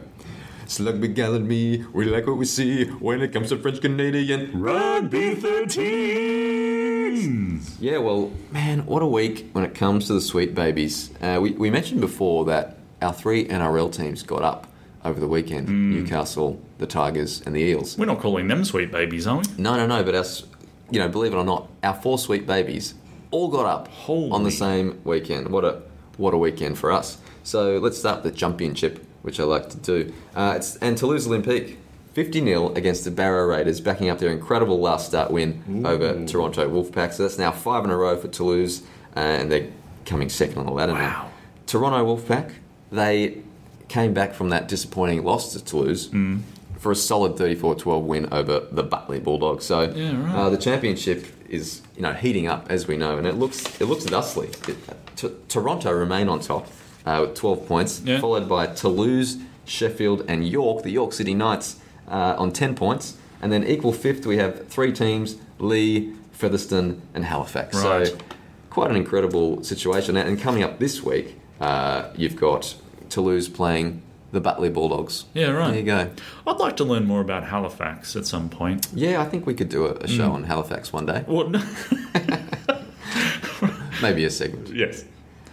Speaker 4: Slug McGall and me, we like what we see when it comes to French Canadian
Speaker 1: Rugby 13!
Speaker 4: Yeah, well, man, what a week when it comes to the sweet babies. Uh, we, we mentioned before that our three NRL teams got up over the weekend Newcastle, the Tigers, and the Eels.
Speaker 1: We're not calling them sweet babies, are we?
Speaker 4: No, no, no, but our, you know, believe it or not, our four sweet babies all got up on the same weekend. What a what a weekend for us. So let's start the championship, which I like to do. Uh, it's and Toulouse Olympique. 50 0 against the Barrow Raiders, backing up their incredible last start win over Toronto Wolfpack. So that's now five in a row for Toulouse, uh, and they're coming second on the ladder
Speaker 1: Wow.
Speaker 4: now. Toronto Wolfpack, they came back from that disappointing loss to Toulouse for a solid 34-12 win over the Batley Bulldogs. So
Speaker 1: Yeah, right.
Speaker 4: uh, the championship is you know heating up as we know, and it looks it looks dustly. It, T- Toronto remain on top uh, with 12 points,
Speaker 1: Yeah.
Speaker 4: followed by Toulouse, Sheffield, and York. The York City Knights uh, on 10 points, and then equal fifth we have three teams: Leigh, Featherstone, and Halifax.
Speaker 1: Right.
Speaker 4: So quite an incredible situation. And coming up this week, uh, you've got Toulouse playing the Batley Bulldogs.
Speaker 1: Yeah, right.
Speaker 4: There you go.
Speaker 1: I'd like to learn more about Halifax at some point.
Speaker 4: Yeah, I think we could do a, a show
Speaker 1: Mm.
Speaker 4: on Halifax one day.
Speaker 1: What? [laughs]
Speaker 4: Maybe a segment.
Speaker 1: yes.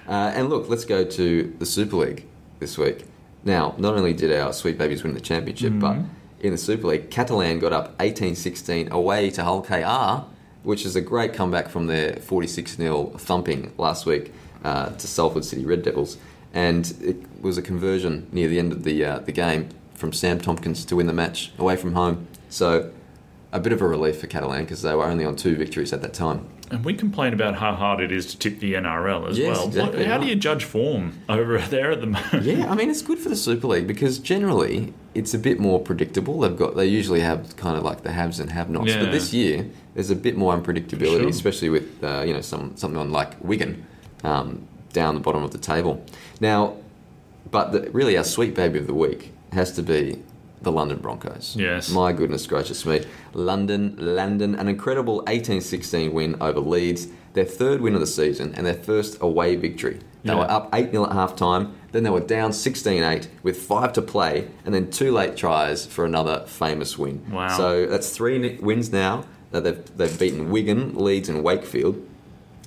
Speaker 4: Uh, and look, let's go to the Super League this week. Now, not only did our Sweet Babies win the championship, but in the Super League, Catalan got up 18 16 away to Hull KR, which is a great comeback from their 46 0 thumping last week uh, to Salford City Red Devils. And it was a conversion near the end of the, uh, the game from Sam Tomkins to win the match away from home. So, a bit of a relief for Catalan because they were only on two victories at that time.
Speaker 1: And we complain about how hard it is to tip the NRL as
Speaker 4: Yes,
Speaker 1: well.
Speaker 4: exactly
Speaker 1: What- how do you judge form over [laughs] there at the moment?
Speaker 4: Yeah, I mean it's good for the Super League because generally it's a bit more predictable. They've got they usually have kind of like the haves and have-nots,
Speaker 1: Yeah.
Speaker 4: but this year there's a bit more unpredictability,
Speaker 1: sure.
Speaker 4: especially with uh, you know some something on like Wigan um, down the bottom of the table. Now, but the, really, our sweet baby of the week has to be the London Broncos.
Speaker 1: Yes.
Speaker 4: My goodness gracious me. London, London, an incredible 18-16 win over Leeds, their third win of the season and their first away victory. They
Speaker 1: Yeah.
Speaker 4: were up 8 0 at half time, then they were down 16 8 with five to play, and then two late tries for another famous win.
Speaker 1: Wow.
Speaker 4: So that's three wins now that they've, they've beaten Wigan, Leeds, and Wakefield,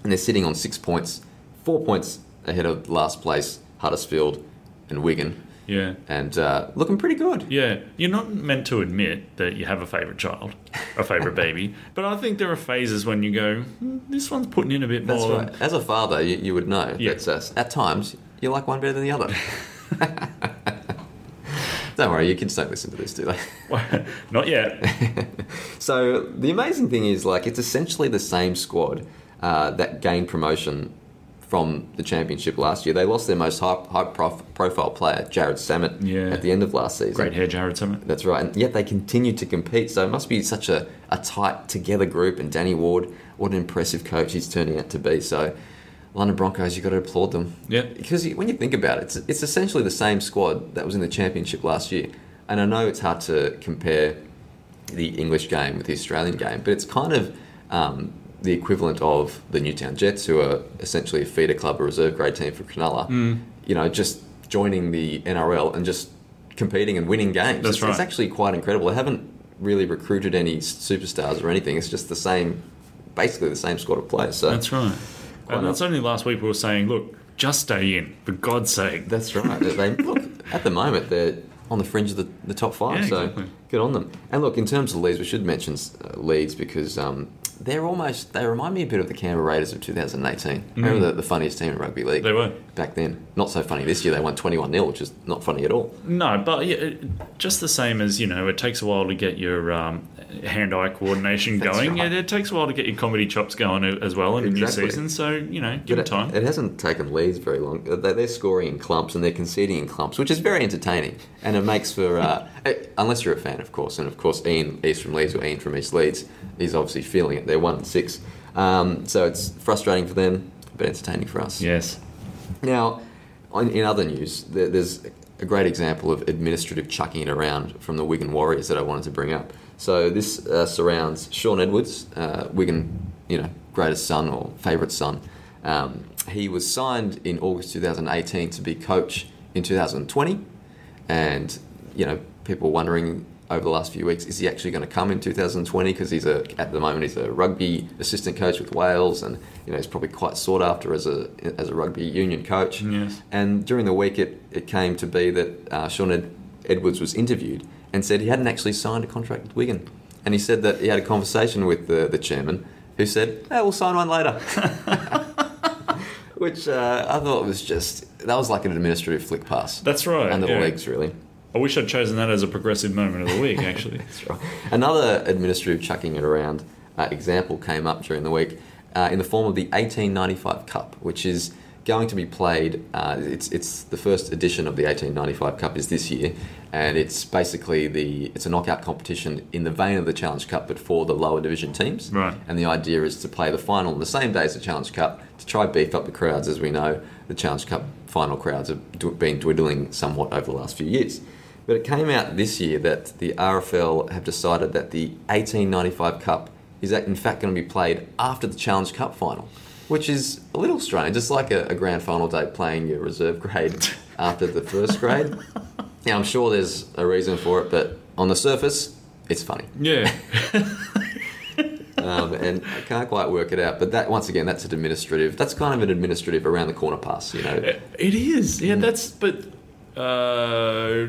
Speaker 4: and they're sitting on six points, four points ahead of last place Huddersfield and Wigan,
Speaker 1: Yeah.
Speaker 4: and uh, looking pretty good.
Speaker 1: Yeah, you're not meant to admit that you have a favourite child, a favourite baby, [laughs] but I think there are phases when you go, "Hmm, this one's putting in a bit
Speaker 4: That's
Speaker 1: more.
Speaker 4: right. As a father, you, you would know
Speaker 1: Yeah.
Speaker 4: that uh, at times you like one better than the other. [laughs] [laughs] don't worry, your kids don't listen to this, do they?
Speaker 1: not yet.
Speaker 4: So the amazing thing is, like, it's essentially the same squad uh, that gained promotion from the championship last year. They lost their most high, high prof- profile player, Jarrod Sammut,
Speaker 1: Yeah.
Speaker 4: at the end of last season.
Speaker 1: Great hair, Jarrod Sammut.
Speaker 4: That's right, and yet they continue to compete. So it must be such a, a tight together group. And Danny Ward, what an impressive coach he's turning out to be. So London Broncos, you've got to applaud them.
Speaker 1: Yeah.
Speaker 4: Because when you think about it, it's, it's essentially the same squad that was in the championship last year. And I know it's hard to compare the English game with the Australian game, but it's kind of um, the equivalent of the Newtown Jets, who are essentially a feeder club, a reserve grade team for Cronulla.
Speaker 1: Mm.
Speaker 4: You know, just joining the NRL and just competing and winning games.
Speaker 1: That's
Speaker 4: it's,
Speaker 1: right.
Speaker 4: it's actually quite incredible. They haven't really recruited any superstars or anything. It's just the same, basically the same squad of players. So
Speaker 1: That's right. And that's only last week we were saying, look, just stay in, for God's sake.
Speaker 4: That's right. They, look, at the moment, they're on the fringe of the, the top five,
Speaker 1: Yeah,
Speaker 4: so
Speaker 1: exactly.
Speaker 4: good on them. And look, in terms of Leeds, we should mention uh, Leeds because um, they're almost, they remind me a bit of the Canberra Raiders of 2018. Remember the, the funniest team in rugby league?
Speaker 1: Mm. They were.
Speaker 4: Back then. Not so funny this year, they won 21 0, which is not funny at all.
Speaker 1: No, but yeah, just the same as, you know, it takes a while to get your um, hand eye coordination going.
Speaker 4: right.
Speaker 1: It, it takes a while to get your comedy chops going as well in a new season. So, you know, give
Speaker 4: But
Speaker 1: it time.
Speaker 4: It, it hasn't taken Leeds very long. They- They're scoring in clumps and they're conceding in clumps, which is very entertaining. And it makes for, uh, [laughs] unless you're a fan, of course. And of course, Ian East from Leeds or Ian from East Leeds, he's obviously feeling it. They're one and six. Um, so it's frustrating for them, but entertaining for us.
Speaker 1: yes.
Speaker 4: Now, on, in other news, there, there's a great example of administrative chucking it around from the Wigan Warriors that I wanted to bring up. So this uh, surrounds Shaun Edwards, uh, Wigan, you know, greatest son or favourite son. Um, he was signed in August 2018 to be coach in 2020, and you know, people were wondering over the last few weeks, is he actually going to come in 2020? Because he's a at the moment he's a rugby assistant coach with Wales, and you know he's probably quite sought after as a as a rugby union coach.
Speaker 1: Yes.
Speaker 4: And during the week, it, it came to be that uh, Shaun Ed- Edwards was interviewed and said he hadn't actually signed a contract with Wigan, and he said that he had a conversation with the the chairman, who said, "Hey, we'll sign one later." [laughs] Which uh, I thought was just that was like an administrative flick pass.
Speaker 1: That's right,
Speaker 4: Under the
Speaker 1: yeah.
Speaker 4: legs, really.
Speaker 1: I wish I'd chosen that as a progressive moment of the week, [laughs] actually.
Speaker 4: That's right. Another administrative chucking it around uh, example came up during the week uh, in the form of the 1895 Cup, which is going to be played. Uh, it's it's the first edition of the 1895 Cup is this year, and it's basically the it's a knockout competition in the vein of the Challenge Cup, but for the lower division teams.
Speaker 1: Right.
Speaker 4: And the idea is to play the final on the same day as the Challenge Cup to try beef up the crowds. As we know, the Challenge Cup final crowds have been dwindling somewhat over the last few years. But it came out this year that the RFL have decided that the 1895 Cup is in fact going to be played after the Challenge Cup final, which is a little strange. It's like a, a grand final day playing your reserve grade [laughs] after the first grade. Now, I'm sure there's a reason for it, but on the surface, it's funny.
Speaker 1: Yeah.
Speaker 4: Um, and I can't quite work it out. But that, once again, that's an administrative, that's kind of an administrative around the corner pass, you know.
Speaker 1: It is. Yeah, that's. But uh,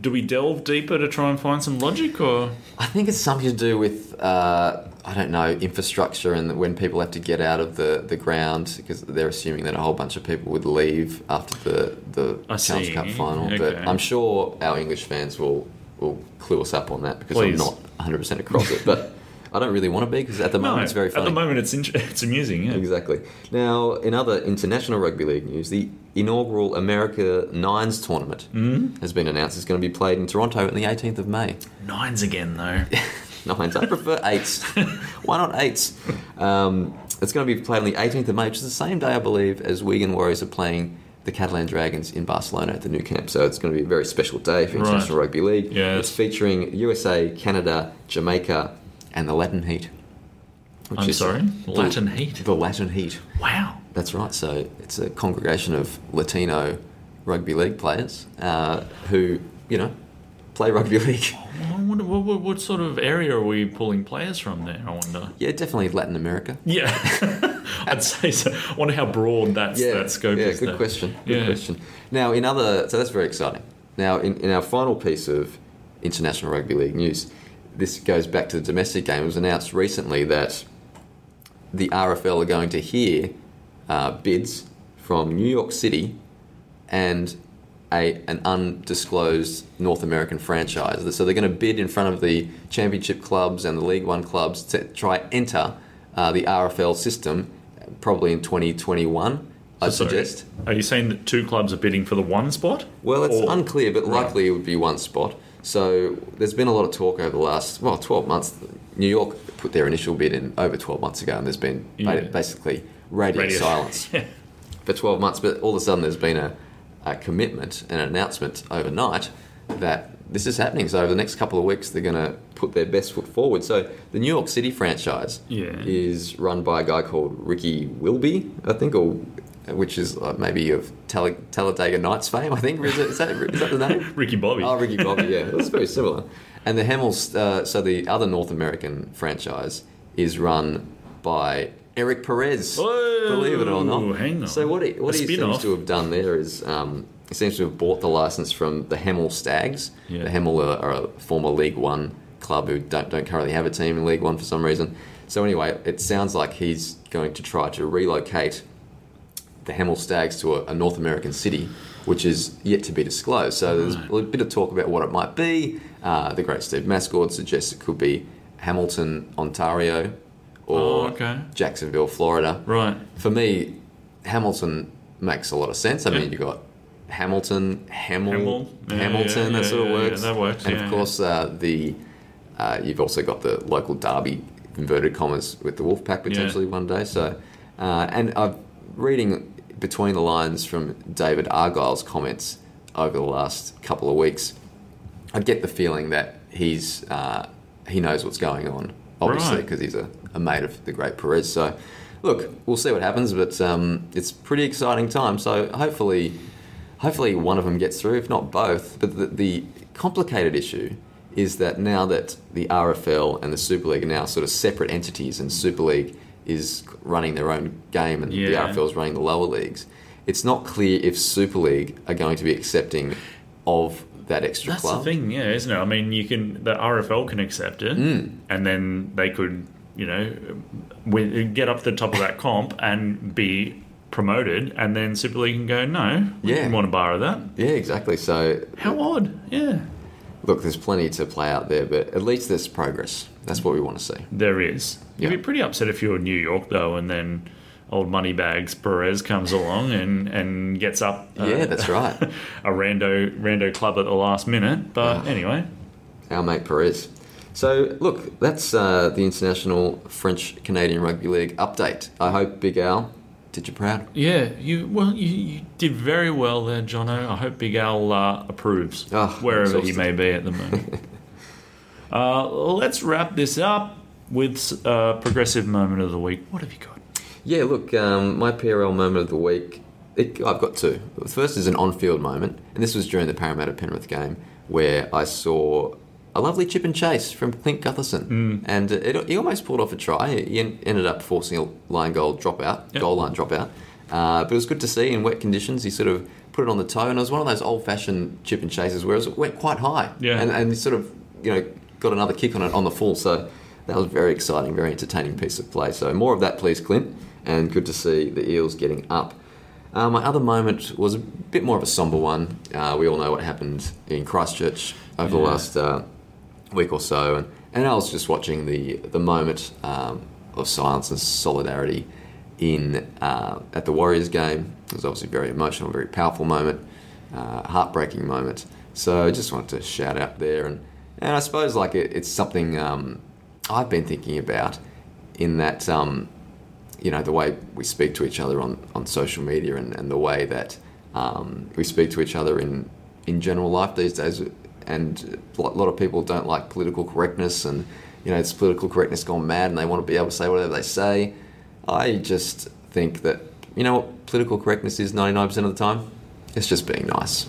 Speaker 1: do we delve deeper to try and find some logic, or
Speaker 4: I think it's something to do with uh, I don't know infrastructure and when people have to get out of the, the ground because they're assuming that a whole bunch of people would leave after the the Challenge. Cup final. But I'm sure our English fans will will clue us up on that because
Speaker 1: Please.
Speaker 4: I'm not 100 percent across it. But I don't really want to be because at the moment it's very funny.
Speaker 1: At the moment, it's int- [laughs] it's amusing. Yeah.
Speaker 4: Exactly. Now, in other international rugby league news, the inaugural America Nines tournament
Speaker 1: Mm-hmm.
Speaker 4: has been announced. It's going to be played in Toronto on the 18th of May.
Speaker 1: Nines again, though. [laughs]
Speaker 4: Nines. I prefer eights. [laughs] Why not eights? Um, it's going to be played on the 18th of May, which is the same day, I believe, as Wigan Warriors are playing the Catalan Dragons in Barcelona at the Nou Camp. So it's going to be a very special day for International Rugby League.
Speaker 1: Yes.
Speaker 4: It's featuring USA, Canada, Jamaica, and the Latin Heat. which
Speaker 1: I'm
Speaker 4: is,
Speaker 1: sorry?
Speaker 4: uh,
Speaker 1: Latin
Speaker 4: the,
Speaker 1: Heat?
Speaker 4: The Latin Heat.
Speaker 1: Wow.
Speaker 4: That's right. So it's a congregation of Latino rugby league players uh, who, you know, play rugby [laughs] league.
Speaker 1: I wonder, what, what, what sort of area are we pulling players from there? I wonder.
Speaker 4: Yeah, definitely Latin America.
Speaker 1: Yeah, [laughs] I'd say so. I wonder how broad that's, that scope
Speaker 4: yeah,
Speaker 1: is.
Speaker 4: good
Speaker 1: there.
Speaker 4: question. Good
Speaker 1: Yeah.
Speaker 4: question. Now, in other, so that's very exciting. Now, in, in our final piece of international rugby league news, this goes back to the domestic game. It was announced recently that the RFL are going to hear uh, bids from New York City and a an undisclosed North American franchise. So they're going to bid in front of the championship clubs and the League One clubs to try enter uh, the RFL system, probably in 2021. I suggest.
Speaker 1: Are you saying that two clubs are bidding for the one spot?
Speaker 4: Well, it's
Speaker 1: Or-
Speaker 4: unclear, but
Speaker 1: Right.
Speaker 4: likely it would be one spot. So there's been a lot of talk over the last, well, 12 months. New York put their initial bid in over 12 months ago, and there's been
Speaker 1: Yeah.
Speaker 4: basically radio,
Speaker 1: Radio.
Speaker 4: silence [laughs]
Speaker 1: Yeah.
Speaker 4: for 12 months. But all of a sudden, there's been a, a commitment and an announcement overnight that this is happening. So over the next couple of weeks, they're going to put their best foot forward. So the New York City franchise
Speaker 1: Yeah.
Speaker 4: is run by a guy called Ricky Wilby, I think, or which is uh, maybe of Tal- Talladega Nights fame. I think is, it, is that is that the name? [laughs]
Speaker 1: Ricky Bobby.
Speaker 4: Oh, Ricky Bobby, yeah, it's very [laughs] similar. And the Hemmels, uh, so the other North American franchise is run by Eric Perez. Believe it or not.
Speaker 1: hang on.
Speaker 4: So what he what
Speaker 1: A
Speaker 4: he seems to have done there is um, he seems to have bought the license from the Hemel Stags.
Speaker 1: Yeah.
Speaker 4: The Hemel are, are a former League One club who don't don't currently have a team in League One for some reason. So anyway, it sounds like he's going to try to relocate the Hemel Stags to a, a North American city, which is yet to be disclosed. So there's a bit of talk about what it might be. Uh, the great Steve Mascord suggests it could be Hamilton, Ontario, or
Speaker 1: Oh, okay.
Speaker 4: Jacksonville, Florida.
Speaker 1: Right.
Speaker 4: For me, Hamilton makes a lot of sense. I
Speaker 1: Yeah.
Speaker 4: mean, you've got Hamilton,
Speaker 1: Hemel. Yeah,
Speaker 4: Hamilton,
Speaker 1: yeah,
Speaker 4: that sort of works.
Speaker 1: that works,
Speaker 4: And of course, uh, the uh, you've also got the local derby, inverted commas, with the Wolfpack potentially one day. So, uh, and I'm reading between the lines from David Argyle's comments over the last couple of weeks. I get the feeling that he's uh, he knows what's going on, obviously,
Speaker 1: Right.
Speaker 4: because he's a, a mate of the great Perez. So, look, we'll see what happens, but um, it's pretty exciting time. So, hopefully, hopefully one of them gets through, if not both. But the, the complicated issue is that now that the RFL and the Super League are now sort of separate entities, and Super League is running their own game, and
Speaker 1: Yeah.
Speaker 4: the RFL is running the lower leagues. It's not clear if Super League are going to be accepting of that extra
Speaker 1: That's
Speaker 4: club.
Speaker 1: the thing, yeah, isn't it? I mean, you can the RFL can accept it,
Speaker 4: Mm.
Speaker 1: and then they could, you know, wi- get up to the top of that comp and be promoted, and then Super League can go, no, we
Speaker 4: Yeah.
Speaker 1: didn't want to borrow that.
Speaker 4: Yeah, exactly. So,
Speaker 1: How odd, yeah.
Speaker 4: look, there's plenty to play out there, but at least there's progress. That's what we want to see.
Speaker 1: There is. You'd be pretty upset if you were New York though, and then old Moneybags Perez comes along and, and gets up. uh,
Speaker 4: Yeah, that's right. [laughs]
Speaker 1: a rando rando club at the last minute. But anyway,
Speaker 4: Our mate Perez. So, look, that's uh, the International French Canadian Rugby League update. I hope Big Al did you proud.
Speaker 1: yeah, you well you, you did very well there, Jono. I hope Big Al uh, approves
Speaker 4: Oh,
Speaker 1: wherever he may be at the moment. [laughs] uh, let's wrap this up with uh, progressive moment of the week. What have you got?
Speaker 4: Yeah, look, um, my PRL moment of the week, it, I've got two. The first is an on field moment, and this was during the Parramatta Penrith game where I saw a lovely chip and chase from Clint Gutherson. And it, he almost pulled off a try. He en- ended up forcing a line goal dropout,
Speaker 1: Yep.
Speaker 4: goal line dropout. Uh, but it was good to see in wet conditions. He sort of put it on the toe, and it was one of those old fashioned chip and chases where it went quite high.
Speaker 1: Yeah.
Speaker 4: And, and he sort of, you know, got another kick on it on the full. So that was very exciting, very entertaining piece of play. So more of that, please, Clint. And good to see the Eels getting up. Uh, my other moment was a bit more of a somber one. Uh, we all know what happened in Christchurch over the last uh, week or so, and, and I was just watching the the moment um, of silence and solidarity in uh, at the Warriors game. It was obviously very emotional, very powerful moment, uh, heartbreaking moment. So I just wanted to shout out there, and and I suppose like it, it's something um, I've been thinking about in that. Um, you know the way we speak to each other on, on social media and, and the way that um, we speak to each other in in general life these days. And a lot of people don't like political correctness, and you know it's political correctness gone mad, and they want to be able to say whatever they say. I just think that you know what political correctness is ninety nine percent of the time. It's just being nice.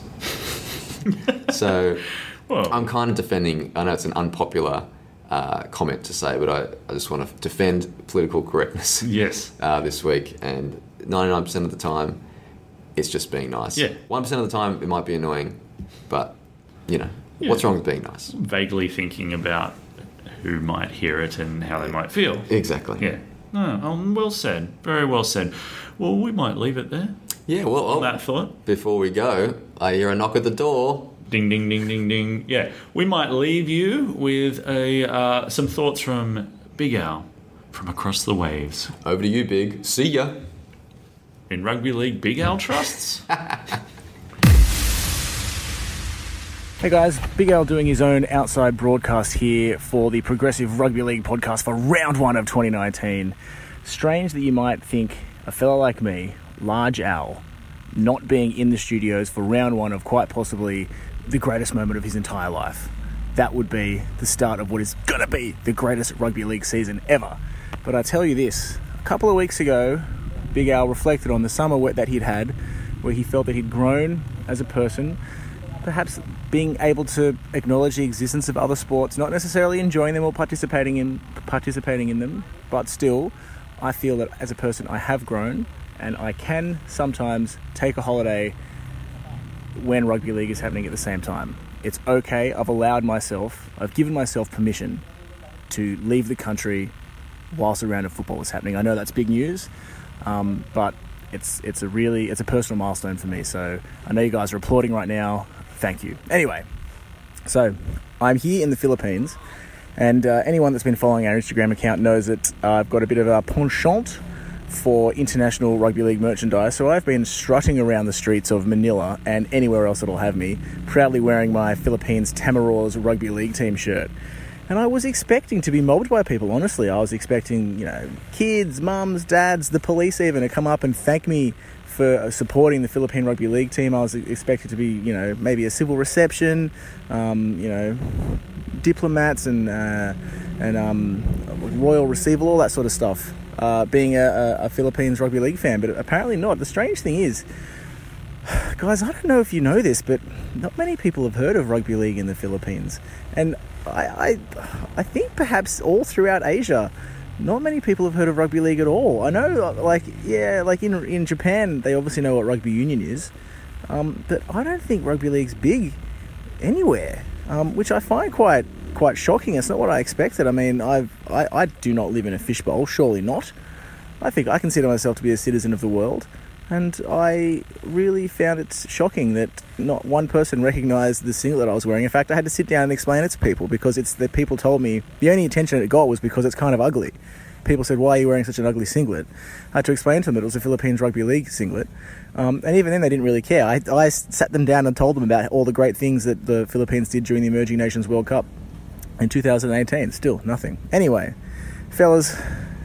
Speaker 4: [laughs] so
Speaker 1: Well,
Speaker 4: I'm kind of defending. I know it's an unpopular uh, comment to say, but I, I just want to defend political correctness
Speaker 1: yes.
Speaker 4: uh, this week. And 99% of the time, it's just being nice.
Speaker 1: Yeah.
Speaker 4: 1% of the time, it might be annoying, but you know,
Speaker 1: Yeah.
Speaker 4: what's wrong with being nice?
Speaker 1: Vaguely thinking about who might hear it and how they might feel.
Speaker 4: Exactly.
Speaker 1: Yeah. No, um, well said. Very well said. Well, we might leave it there.
Speaker 4: Yeah. Well, oh,
Speaker 1: That thought.
Speaker 4: before we go, I hear a knock at the door.
Speaker 1: Ding, ding, ding, ding, ding. Yeah, we might leave you with a uh, some thoughts from Big Al from across the waves.
Speaker 4: Over to you, Big. See ya.
Speaker 1: In rugby league, Big Al trusts. [laughs]
Speaker 8: Hey guys, Big Al doing his own outside broadcast here for the Progressive Rugby League podcast for round one of 2019. Strange that you might think a fella like me, Large Al, not being in the studios for round one of quite possibly the greatest moment of his entire life. That would be the start of what is gonna be the greatest rugby league season ever. But I tell you this, a couple of weeks ago, Big Al reflected on the summer wet that he'd had, where he felt that he'd grown as a person, perhaps being able to acknowledge the existence of other sports, not necessarily enjoying them or participating in participating in them, but still, I feel that as a person I have grown and I can sometimes take a holiday when rugby league is happening at the same time. It's okay. I've allowed myself, I've given myself permission to leave the country whilst a round of football is happening. I know that's big news, um, but it's it's a really it's a personal milestone for me. So I know you guys are applauding right now. Thank you. Anyway, so I'm here in the Philippines, and uh, anyone that's been following our Instagram account knows that I've got a bit of a penchant for international rugby league merchandise. So I've been strutting around the streets of Manila and anywhere else that'll have me, proudly wearing my Philippines Tamaraws rugby league team shirt. And I was expecting to be mobbed by people, honestly. I was expecting, you know, kids, mums, dads, the police even to come up and thank me for supporting the Philippine Rugby League team. I was expected to be, you know, maybe a civil reception, um, you know, diplomats and uh, and um, royal receival, all that sort of stuff. Uh, being a, a, a Philippines rugby league fan, but apparently not. The strange thing is, [sighs] guys, I don't know if you know this, but not many people have heard of rugby league in the Philippines, and I, I, I think perhaps all throughout Asia, not many people have heard of rugby league at all. I know, like, yeah, like in in Japan, they obviously know what rugby union is, um, but I don't think rugby league's big anywhere, um, which I find quite quite shocking. It's not what I expected. I mean, I've, I I do not live in a fishbowl, surely not. I think I consider myself to be a citizen of the world, and I really found it shocking that not one person recognised the singlet I was wearing. In fact, I had to sit down and explain it to people because it's people told me the only attention it got was because it's kind of ugly. People said, "Why are you wearing such an ugly singlet?" I had to explain to them that it was a Philippines rugby league singlet, um, and even then they didn't really care. I, I sat them down and told them about all the great things that the Philippines did during the Emerging Nations World Cup in 2018. Still nothing. Anyway, fellas,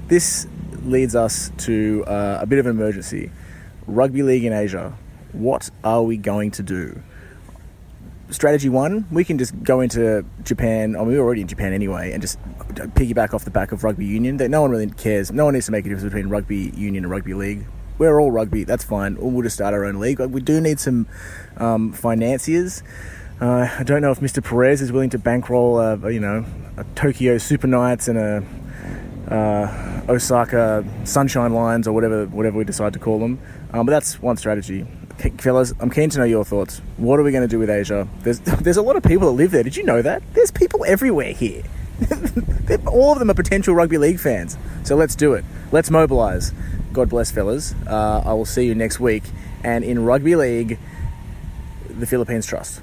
Speaker 8: this leads us to uh, a bit of an emergency. Rugby league in Asia. What are we going to do? Strategy one, we can just go into Japan. Mean, we're already in Japan anyway, and just piggyback off the back of rugby union. That no one really cares. No one needs to make a difference between rugby union and rugby league. We're all rugby. That's fine. Or we'll just start our own league. We do need some um, financiers. Uh, I don't know if Mr. Perez is willing to bankroll, a, you know, a Tokyo Super Knights and a uh, Osaka Sunshine Lines or whatever whatever we decide to call them. Um, but that's one strategy. Okay, fellas, I'm keen to know your thoughts. What are we going to do with Asia? There's [laughs] there's a lot of people that live there. Did you know that? There's people everywhere here. [laughs] All of them are potential rugby league fans. So let's do it. Let's mobilise. God bless, fellas. Uh, I will see you next week. And in rugby league, the Philippines trust.